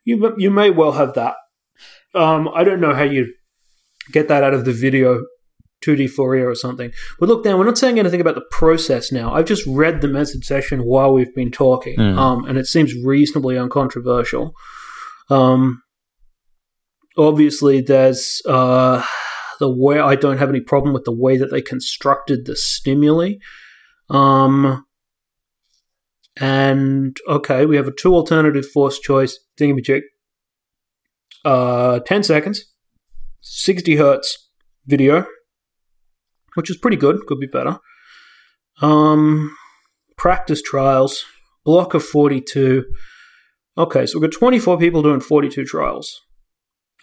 you you may well have that. Um, I don't know how you get that out of the video 2D Fourier or something. But look, Dan, we're not saying anything about the process now. I've just read the message session while we've been talking, Mm. um, and it seems reasonably uncontroversial. Um, obviously, there's uh, the way I don't have any problem with the way that they constructed the stimuli. Um, and okay, we have a two alternative force choice thingamajig. Uh, 10 seconds, 60 hertz video, which is pretty good. Could be better. Um, practice trials, block of 42. Okay, so we've got 24 people doing 42 trials.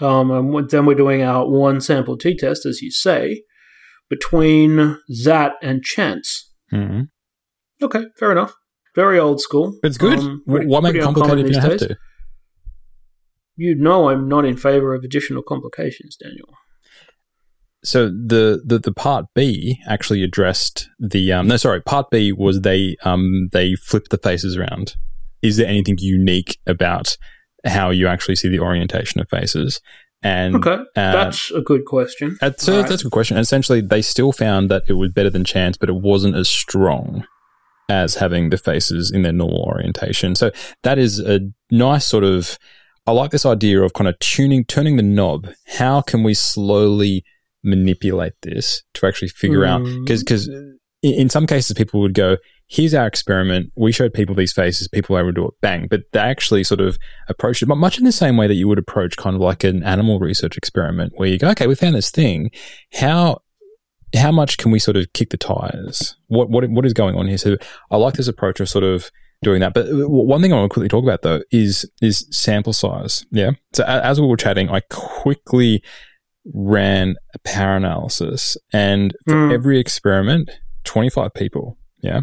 Um, and then we're doing our one sample t test, as you say, between that and chance. Mm-hmm. Okay, fair enough. Very old school. It's good. Um, pretty- make pretty it complicated if you have to? You know I'm not in favor of additional complications, Daniel. So the, the the part B actually addressed the um no sorry part B was they um they flipped the faces around. Is there anything unique about how you actually see the orientation of faces? And Okay, that's a good question. that's, so Alright. that's a good question. And essentially, they still found that it was better than chance, but it wasn't as strong as having the faces in their normal orientation. So that is a nice sort of. I like this idea of kind of tuning, turning the knob. How can we slowly manipulate this to actually figure out? Mm. Because because in, some cases, people would go, "Here's our experiment. We showed people these faces. People were able to do it. Bang!" But they actually sort of approached it mu- much in the same way that you would approach kind of like an animal research experiment, where you go, "Okay, we found this thing. How how much can we sort of kick the tires? What what what is going on here?" So I like this approach of sort of doing that. But uh, one thing I want to quickly talk about though is is sample size. Yeah. So as we were chatting, I quickly ran a power analysis, and for Mm. every experiment, twenty five people. Yeah.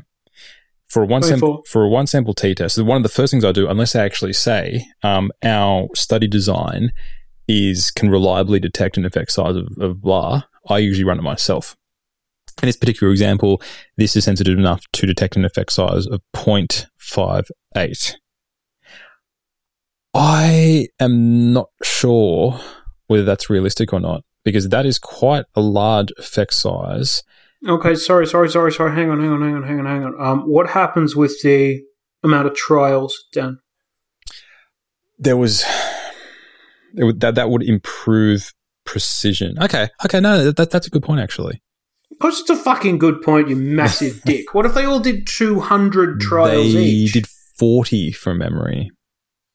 For a one sample for a one sample t test, so one of the first things I do, unless I actually say um, our study design is can reliably detect an effect size of, of blah, I usually run it myself. In this particular example, this is sensitive enough to detect an effect size of 0.58. I am not sure whether that's realistic or not because that is quite a large effect size. Okay, sorry, sorry, sorry, sorry. Hang on, hang on, hang on, hang on, hang on. Um, what happens with the amount of trials, Dan? There was it would, that that would improve precision. Okay, okay, no, that, that's a good point actually. Of course, it's a fucking good point, you massive *laughs* dick. What if they all did 200 trials they each? did forty from memory.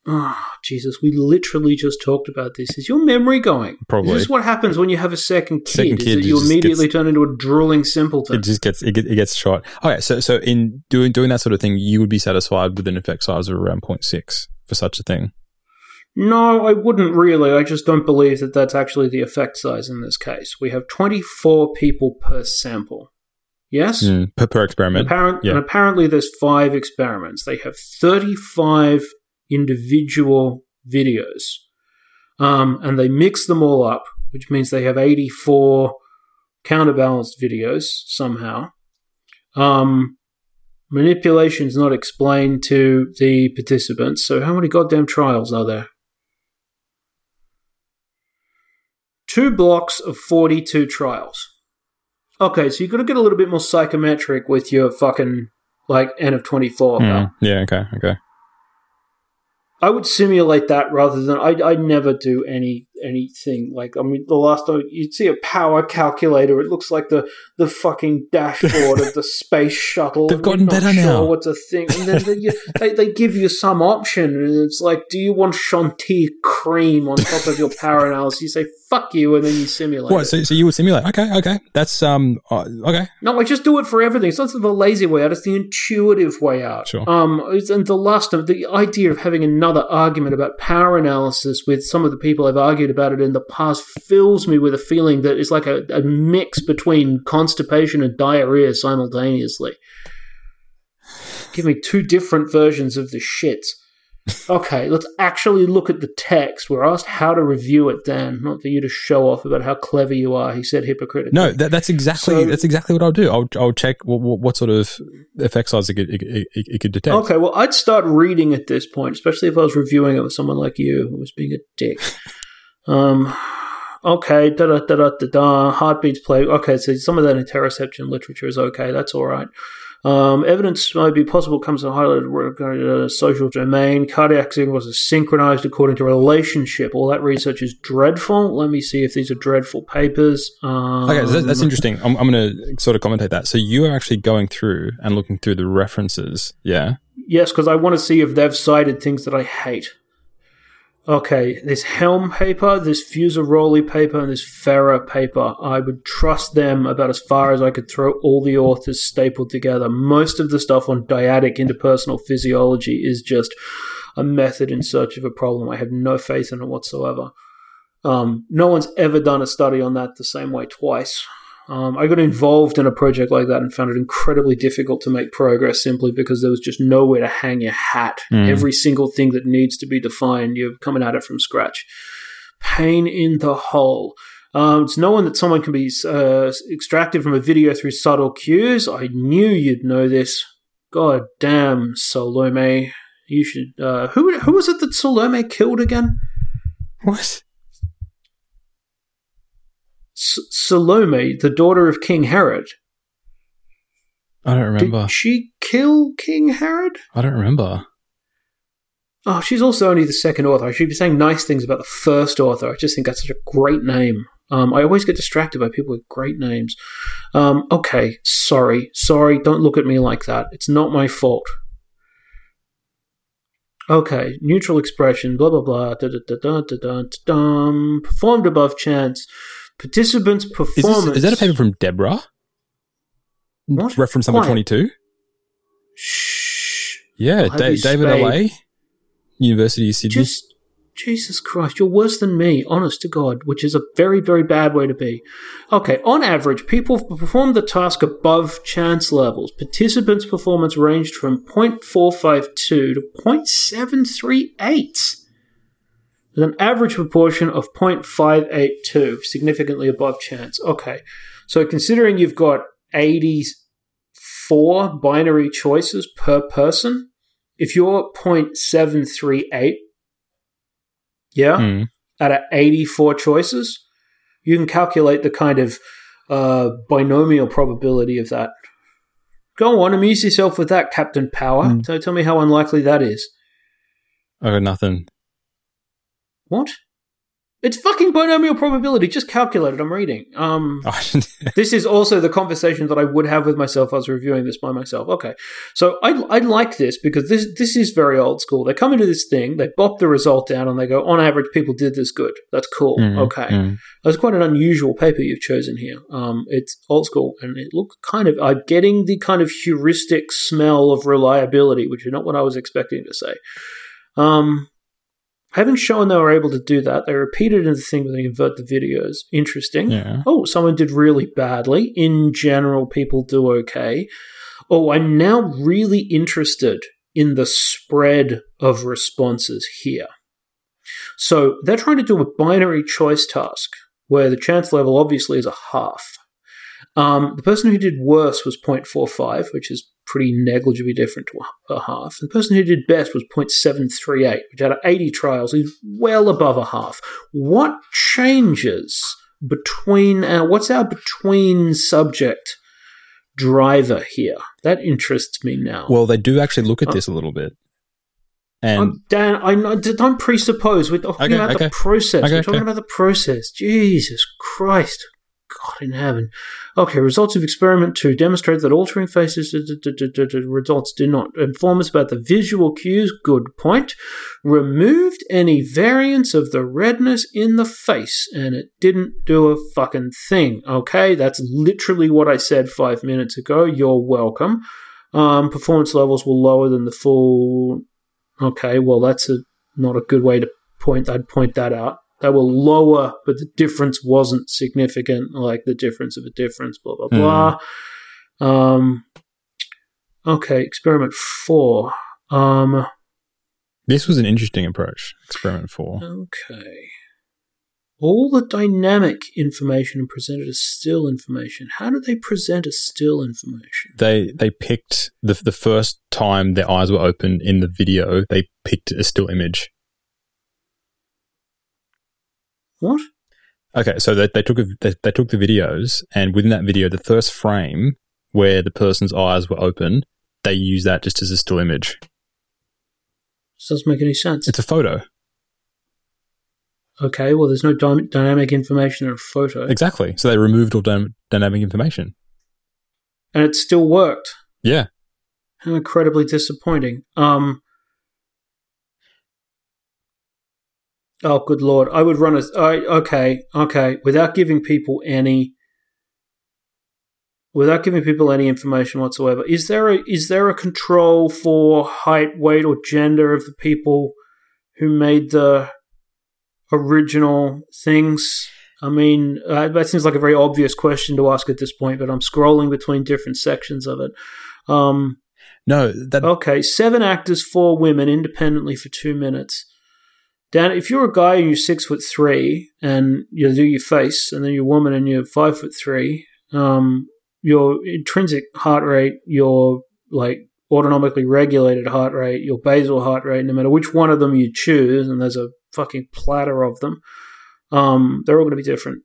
Oh, Jesus, we literally just talked about this. Is your memory going? Probably. This is this what happens when you have a second kid? Second kid that you immediately gets- turn into a drooling simpleton? It just gets it, get, it gets shot. Okay, so so in doing doing that sort of thing, you would be satisfied with an effect size of around 0.6 for such a thing. No, I wouldn't really. I just don't believe that that's actually the effect size in this case. We have 24 people per sample. Yes? Mm, per, per experiment. Apparent, yeah. And apparently there's five experiments. They have 35 individual videos. Um, and they mix them all up, which means they have 84 counterbalanced videos somehow. Um, is not explained to the participants. So how many goddamn trials are there? two blocks of 42 trials. Okay, so you've got to get a little bit more psychometric with your fucking, like, N of 24. Mm, yeah. Okay. Okay. I would simulate that rather than I. I never do any anything like. I mean, the last time you'd see a power calculator, it looks like the the fucking dashboard of the *laughs* space shuttle. They've gotten better sure now. What's a thing? And then they, they they give you some option, and it's like, do you want Chantilly cream on top of your power analysis? You say fuck you, and then you simulate. What? So, so you would simulate? Okay. Okay. That's um. Uh, okay. No, I just do it for everything. It's not the lazy way out; it's the intuitive way out. Sure. Um, it's- and the last of the idea of having another argument about power analysis with some of the people I've argued about it in the past fills me with a feeling that it's like a, a mix between constipation and diarrhea simultaneously. Give me two different versions of the shits. Okay, let's actually look at the text. We're asked how to review it, Dan, not for you to show off about how clever you are. He said hypocritically. No, that, that's exactly So- that's exactly what I'll do. I'll I'll check what, what, sort of effect size it could it, it, it could detect. Okay, well, I'd start reading at this point, especially if I was reviewing it with someone like you who was being a dick. *laughs* Um, okay, da da da da da da. Heartbeats play. Okay, so some of that interoception literature is okay. That's all right. Um, evidence might be possible comes to highlight regarding a social domain. Cardiac signals are synchronized according to relationship. All that research is dreadful. Let me see if these are dreadful papers. Um, Okay, so that, that's interesting. I'm, I'm going to sort of commentate that. So you are actually going through and looking through the references. Yeah. Yes, because I want to see if they've cited things that I hate. Okay, this Helm paper, this Fusaroli paper, and this Ferrer paper, I would trust them about as far as I could throw all the authors stapled together. Most of the stuff on dyadic interpersonal physiology is just a method in search of a problem. I have no faith in it whatsoever. Um, no one's ever done a study on that the same way twice. Um, I got involved in a project like that and found it incredibly difficult to make progress simply because there was just nowhere to hang your hat. Mm. Every single thing that needs to be defined, you're coming at it from scratch. Pain in the hole. Um, it's known that someone can be uh, extracted from a video through subtle cues. I knew you'd know this. God damn, Salome. You should. Uh, who who was it that Salome killed again? What? S- Salome, the daughter of King Herod. I don't remember. Did she kill King Herod? I don't remember. Oh, she's also only the second author. I should be saying nice things about the first author. I just think that's such a great name. Um, I always get distracted by people with great names. Um, okay, sorry, sorry. Don't look at me like that. It's not my fault. Okay, neutral expression. Blah blah blah. Da da da da da da. Performed above chance. Participants' Is, performance. this, is that a paper from Deborah? What? Reference number Quiet. 22? Shh. Yeah, da- David. Alais, University of Sydney. Just Jesus Christ, you're worse than me, honest to God, which is a very, very bad way to be. Okay, on average, people performed the task above chance levels. Participants' performance ranged from 0.452 to 0.738, with an average proportion of 0.582, significantly above chance. Okay, so considering you've got 84 binary choices per person, if you're 0.738, yeah, Hmm. out of 84 choices, you can calculate the kind of uh, binomial probability of that. Go on, amuse yourself with that, Captain Power. Mm. So tell me how unlikely that is. I got nothing. What? It's fucking binomial probability. Just calculate it. I'm reading. Um, *laughs* this is also the conversation that I would have with myself I was reviewing this by myself. Okay, so I, I like this because this this is very old school. They come into this thing, they bop the result down, and they go, on average, people did this good. That's cool. Mm, okay, mm. that's quite an unusual paper you've chosen here. Um, it's old school, and it looks kind of. I'm getting the kind of heuristic smell of reliability, which is not what I was expecting to say. Um, having shown they were able to do that, they repeated in the thing where they invert the videos. Interesting. Yeah. Oh, someone did really badly. In general, people do okay. Oh, I'm now really interested in the spread of responses here. So they're trying to do a binary choice task where the chance level obviously is a half. Um, the person who did worse was 0.45, which is pretty negligibly different to a half. The person who did best was 0.738, which out of 80 trials is well above a half. What changes between our what's our between subject driver here? That interests me now. Well, they do actually look at this a little bit. And I'm, Dan, I know- don't presuppose. We're talking Okay, about okay. the process. Okay, We're talking about the process. Jesus Christ. God in heaven. Okay, results of experiment two demonstrate that altering faces results do not inform us about the visual cues. Good point. Removed any variance of the redness in the face, and it didn't do a fucking thing. Okay, that's literally what I said five minutes ago. You're welcome. Um, performance levels were lower than the full Okay, well, that's a not a good way to point. I'd point that out. They were lower, but the difference wasn't significant, like the difference of a difference. Blah blah blah. Um. Okay, experiment four. Um. this was an interesting approach, experiment four. Okay. All the dynamic information presented as still information. How do they present as still information? They they picked the the first time their eyes were open in the video. They picked a still image. What? Okay, so they, they took a, they, they took the videos, and within that video, the first frame where the person's eyes were open, they use that just as a still image. This doesn't make any sense. It's a photo, Okay, well, there's no dy- dynamic information in a photo, exactly. So they removed all dyn- dynamic information. and it still worked. Yeah, How incredibly disappointing. Um. Oh, good lord! I would run a. I okay, okay, without giving people any. Without giving people any information whatsoever, is there a is there a control for height, weight, or gender of the people who made the original things? I mean, uh, that seems like a very obvious question to ask at this point, but I'm scrolling between different sections of it. Um, no, that Okay, seven actors, four women, independently for two minutes. Dan, if you're a guy and you're six foot three, and you do your face, and then you're a woman and you're five foot three, um, your intrinsic heart rate, your like autonomically regulated heart rate, your basal heart rate, no matter which one of them you choose, and there's a fucking platter of them, um, they're all going to be different.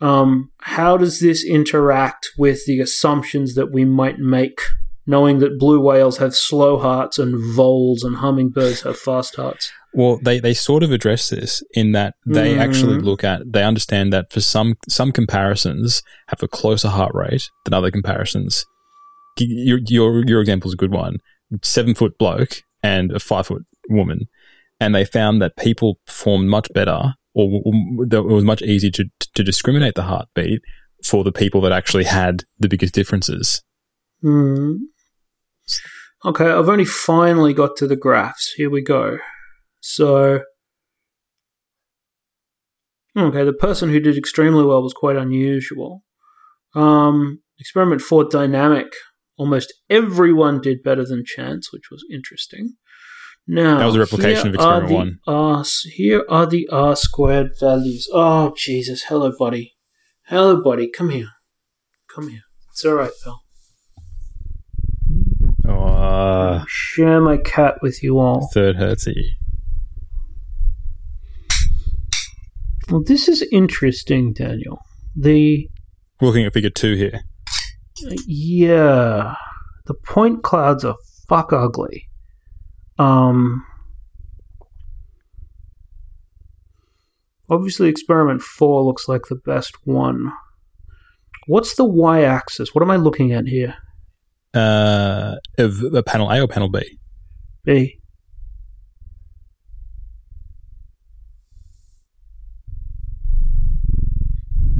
Um, how does this interact with the assumptions that we might make knowing that blue whales have slow hearts and voles and hummingbirds have fast hearts. Well, they, they sort of address this in that they Mm. actually look at they understand that for some some comparisons have a closer heart rate than other comparisons. Your your your example is a good one. Seven foot bloke and a five foot woman, and they found that people performed much better, or w- it was much easier to to discriminate the heartbeat for the people that actually had the biggest differences. Hmm. Okay, I've only finally got to the graphs. Here we go. So, okay, the person who did extremely well was quite unusual. Um, experiment four dynamic. Almost everyone did better than chance, which was interesting. Now That was a replication of experiment the one. R, here are the R squared values. Oh Jesus! Hello, buddy. Hello, buddy. Come here. Come here. It's all right, pal. Oh, uh, Share my cat with you all. third hertzy. Well, this is interesting, Daniel. The Looking at figure two here. yeah, the point clouds are fuck ugly. Um, obviously, experiment four looks like the best one. What's the y-axis? What am I looking at here? Uh, of panel A or panel B? B.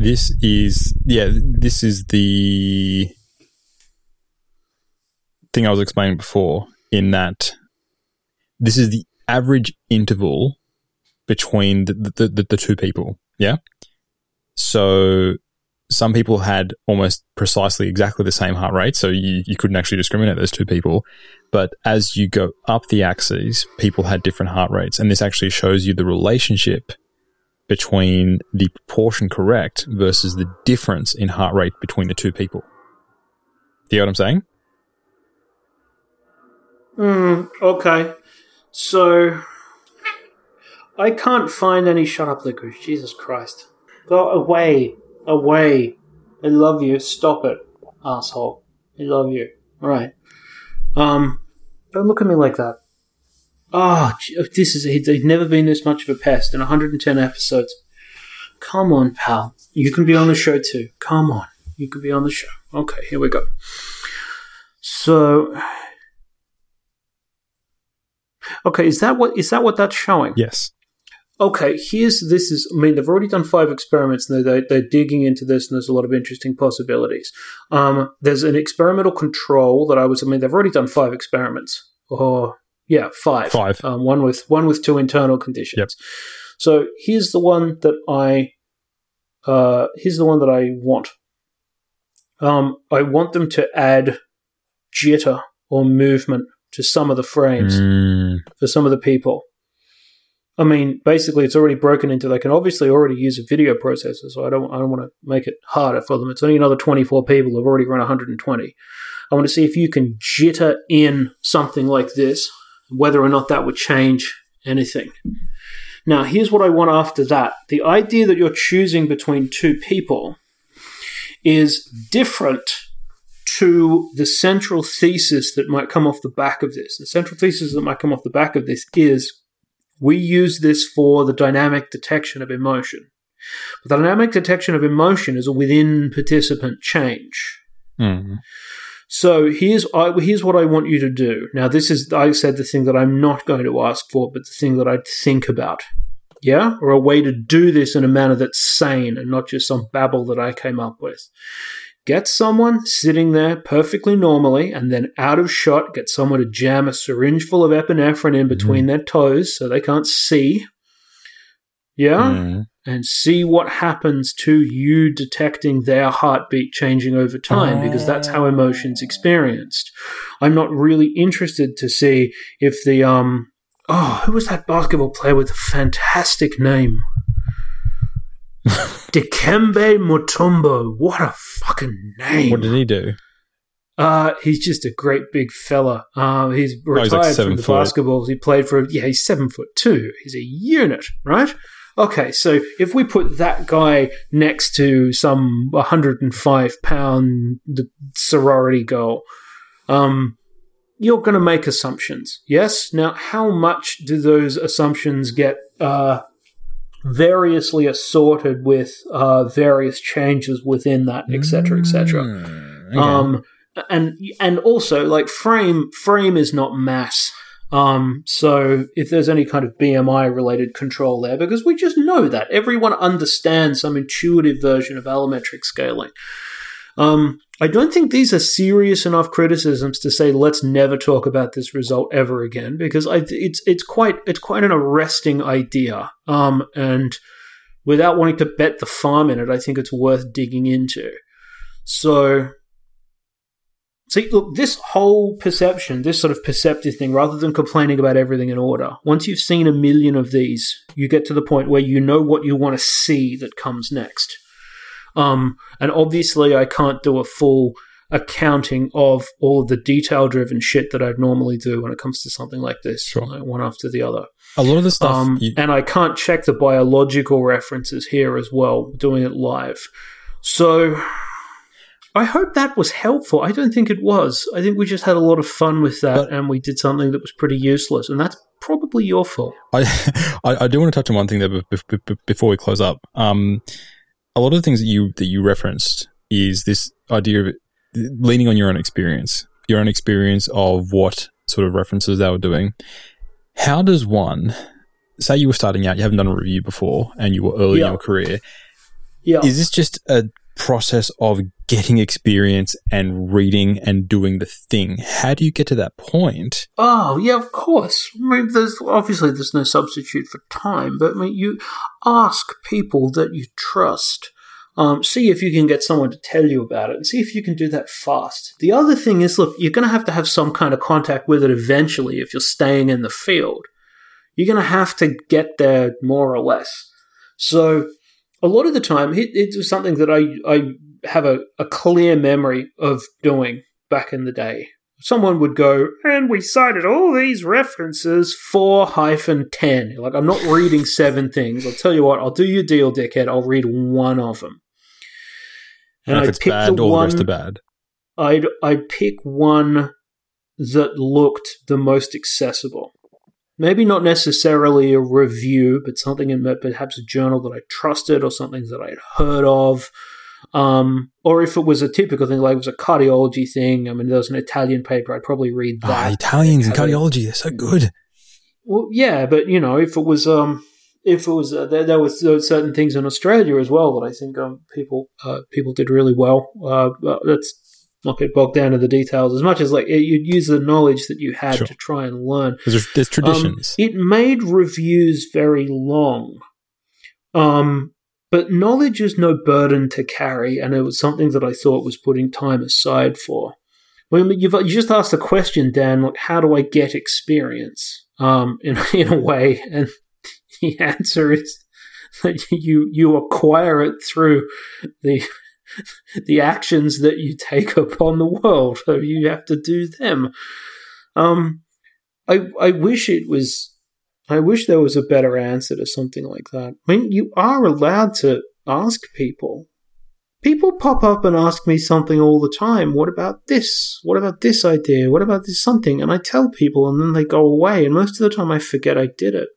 This is yeah. This is the thing I was explaining before. In that, this is the average interval between the the, the, the two people. Yeah. So some people had almost precisely exactly the same heart rate, so you, you couldn't actually discriminate those two people. But as you go up the axes, people had different heart rates, and this actually shows you the relationship between the proportion correct versus the difference in heart rate between the two people. Do you know what I'm saying? Hmm. Okay. So I can't find any. Shut up, licorice. Jesus Christ. Go away. Away. I love you. Stop it, asshole. I love you. All right. Um, don't look at me like that. Oh, this is he's never been this much of a pest in 110 episodes. Come on, pal. You can be on the show too. Come on. You can be on the show. Okay, here we go. So Okay, is that what is that what that's showing? Yes. Okay, here's this is. I mean, they've already done five experiments, and they're, they're digging into this, and there's a lot of interesting possibilities. Um, there's an experimental control that I was. I mean, they've already done five experiments. Or yeah, five. Five. Um, one with one with two internal conditions. Yep. So here's the one that I. Uh, here's the one that I want. Um, I want them to add jitter or movement to some of the frames Mm, for some of the people. I mean, basically, it's already broken into. They can obviously already use a video processor, so I don't. I don't want to make it harder for them. It's only another twenty-four people who've already run one hundred and twenty. I want to see if you can jitter in something like this, whether or not that would change anything. Now, here's what I want after that. The idea that you're choosing between two people is different to the central thesis that might come off the back of this. The central thesis that might come off the back of this is we use this for the dynamic detection of emotion. But The dynamic detection of emotion is a within participant change. mm. So here's I, here's what I want you to do. Now this is I said the thing that I'm not going to ask for, but the thing that I'd think about. Yeah, or a way to do this in a manner that's sane and not just some babble that I came up with. Get someone sitting there perfectly normally, and then out of shot, get someone to jam a syringe full of epinephrine in between their toes so they can't see. Yeah, Mm. And see what happens to you detecting their heartbeat changing over time because that's how emotions experienced. I'm not really interested to see if the um oh who was that basketball player with a fantastic name? *laughs* Dikembe Mutombo. What a fucking name. What did he do? Uh, he's just a great big fella. Um, he's Oh, he's retired like from the foot. basketballs. He played for yeah, he's seven foot two. He's a unit, right? Okay, so if we put that guy next to some 105 pound sorority girl, um, you're going to make assumptions. Yes. Now, how much do those assumptions get uh, variously assorted with uh, various changes within that, etc., etc. Mm, okay. Um, and and also like frame frame is not mass. Um, so if there's any kind of BMI related control there, because we just know that everyone understands some intuitive version of allometric scaling. Um, I don't think these are serious enough criticisms to say let's never talk about this result ever again, because I, it's it's quite it's quite an arresting idea. Um, and without wanting to bet the farm in it, I think it's worth digging into. So See, look, this whole perception, this sort of perceptive thing, rather than complaining about everything in order, once you've seen a million of these, you get to the point where you know what you want to see that comes next. Um, and obviously, I can't do a full accounting of all of the detail driven shit that I'd normally do when it comes to something like this, Sure. like one after the other. a lot of the stuff. Um, you- and I can't check the biological references here as well, doing it live. So I hope that was helpful. I don't think it was. I think we just had a lot of fun with that But- and we did something that was pretty useless. And that's probably your fault. I, *laughs* I I do want to touch on one thing there be- be- be- before we close up. Um, a lot of the things that you that you referenced is this idea of leaning on your own experience, your own experience of what sort of references they were doing. How does one say you were starting out, you haven't done a review before, and you were early Yeah. in your career? Yeah. Is this just a process of getting experience and reading and doing the thing? How do you get to that point? Oh yeah, of course. I mean, there's obviously there's no substitute for time, but I mean, you ask people that you trust. Um, see if you can get someone to tell you about it, and see if you can do that fast. The other thing is, look, you're going to have to have some kind of contact with it eventually if you're staying in the field. You're going to have to get there more or less. So, a lot of the time, it, it was something that I I have a, a clear memory of doing back in the day someone would go, and we cited all these references, 4 hyphen 10. Like, I'm not reading seven things. I'll tell you what, I'll do your deal, dickhead. I'll read one of them. And, if I'd it's pick bad, the all the one- rest are bad. I'd I'd pick one that looked the most accessible. Maybe not necessarily a review, but something in perhaps a journal that I trusted or something that I'd heard of. Um, or if it was a typical thing, like it was a cardiology thing. I mean, there was an Italian paper. I'd probably read Ah, that. Italians and cardiology, they're so good. Well, yeah, but you know, if it was, um, if it was, uh, there, there was there certain things in Australia as well that I think um, people uh, people did really well. Uh, let's not get bogged down in the details as much as like you'd use the knowledge that you had Sure. to try and learn. There's, there's Um, traditions. it made reviews very long. Um, but knowledge is no burden to carry, and it was something that I thought was putting time aside for. Well, you've you just asked the question, Dan. Like, how do I get experience? Um, in *laughs* in a way, and *laughs* the answer is that you you acquire it through the *laughs* the actions that you take upon the world. So *laughs* you have to do them. Um, I I wish it was. I wish there was a better answer to something like that. I mean, you are allowed to ask people. People pop up and ask me something all the time. What about this? What about this idea? What about this something? And I tell people, and then they go away. And most of the time, I forget I did it.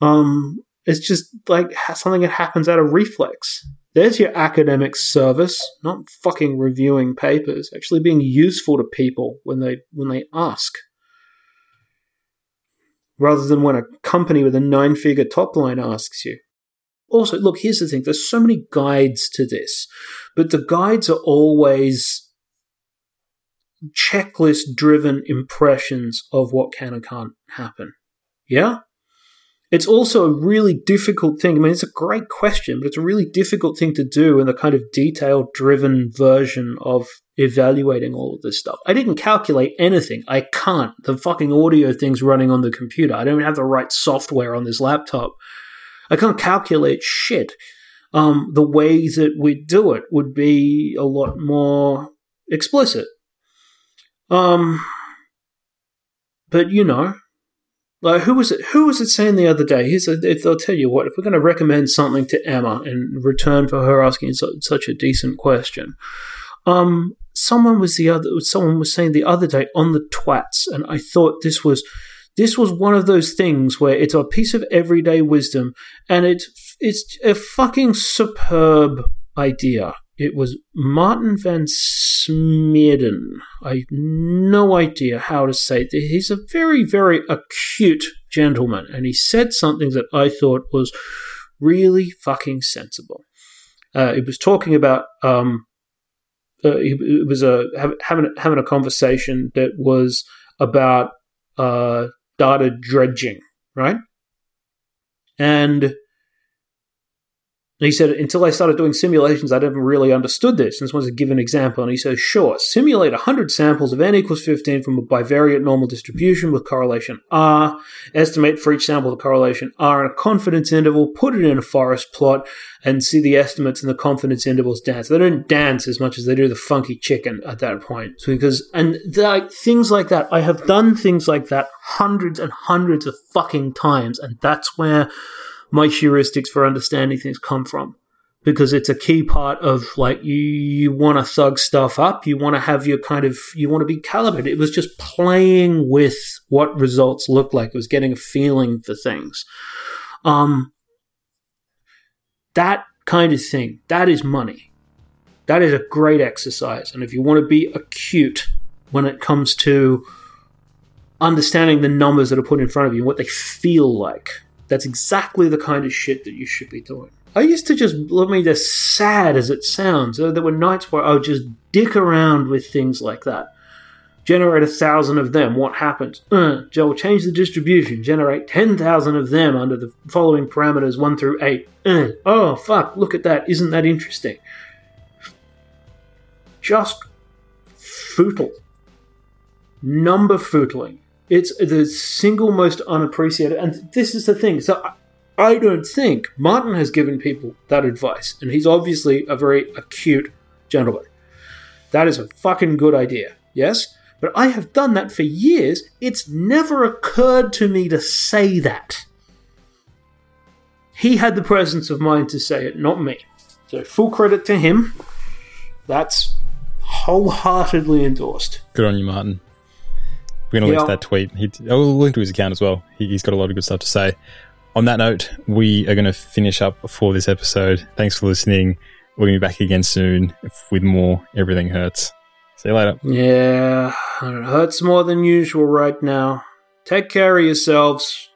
Um, it's just like something that happens out of reflex. There's your academic service, not fucking reviewing papers. Actually, being useful to people when they when they ask rather than when a company with a nine figure top line asks you. Also, look, here's the thing there's so many guides to this, but the guides are always checklist driven impressions of what can and can't happen. Yeah? It's also a really difficult thing. I mean, it's a great question, but it's a really difficult thing to do in the kind of detail driven version of evaluating all of this stuff. I didn't calculate anything. I can't. The fucking audio thing's running on the computer. I don't have the right software on this laptop. I can't calculate shit. Um, the way that we do it would be a lot more explicit. Um, but you know, like who was it? Who was it saying the other day? Here's a, I'll tell you what. If we're going to recommend something to Emma in return for her asking su- such a decent question, um, someone was the other. Someone was saying the other day on the twats, and I thought this was this was one of those things where it's a piece of everyday wisdom, and it's it's a fucking superb idea. It was Martin van Smeden. I have no idea how to say it. He's a very, very acute gentleman, and he said something that I thought was really fucking sensible. Uh, it was talking about um, uh, it, was a having having a conversation that was about uh, data dredging, right? And he said, until I started doing simulations, I never really understood this. And this was a given example. And he says, sure, simulate 100 samples of n equals 15 from a bivariate normal distribution with correlation R. Estimate for each sample the correlation R in a confidence interval, put it in a forest plot, and see the estimates and the confidence intervals dance. They don't dance as much as they do the funky chicken at that point. So because, and like, things like that, I have done things like that hundreds and hundreds of fucking times. And that's where my heuristics for understanding things come from. Because it's a key part of like you you want to thug stuff up. You want to have your kind of you want to be calibrated. It was just playing with what results look like. It was getting a feeling for things. Um that kind of thing that is money. That is a great exercise. And if you want to be acute when it comes to understanding the numbers that are put in front of you what they feel like that's exactly the kind of shit that you should be doing. I used to just, I mean, as sad as it sounds, there were nights where I would just dick around with things like that. Generate a thousand of them. What happens? Uh, change the distribution. Generate 10,000 of them under the following parameters 1 through 8. Uh, oh, fuck, look at that. Isn't that interesting? Just futile. Number footling. It's the single most unappreciated. And this is the thing. So I, don't think Martin has given people that advice. And he's obviously a very acute gentleman. That is a fucking good idea. Yes? But I have done that for years. It's never occurred to me to say that. He had the presence of mind to say it, not me. So full credit to him. That's wholeheartedly endorsed. Good on you, Martin. We're going to link to that tweet. He, oh, I'll link to his account as well. He, he's got a lot of good stuff to say. On that note, we are going to finish up for this episode. Thanks for listening. We're going to be back again soon with more Everything Hurts. See you later. Yeah, it hurts more than usual right now. Take care of yourselves.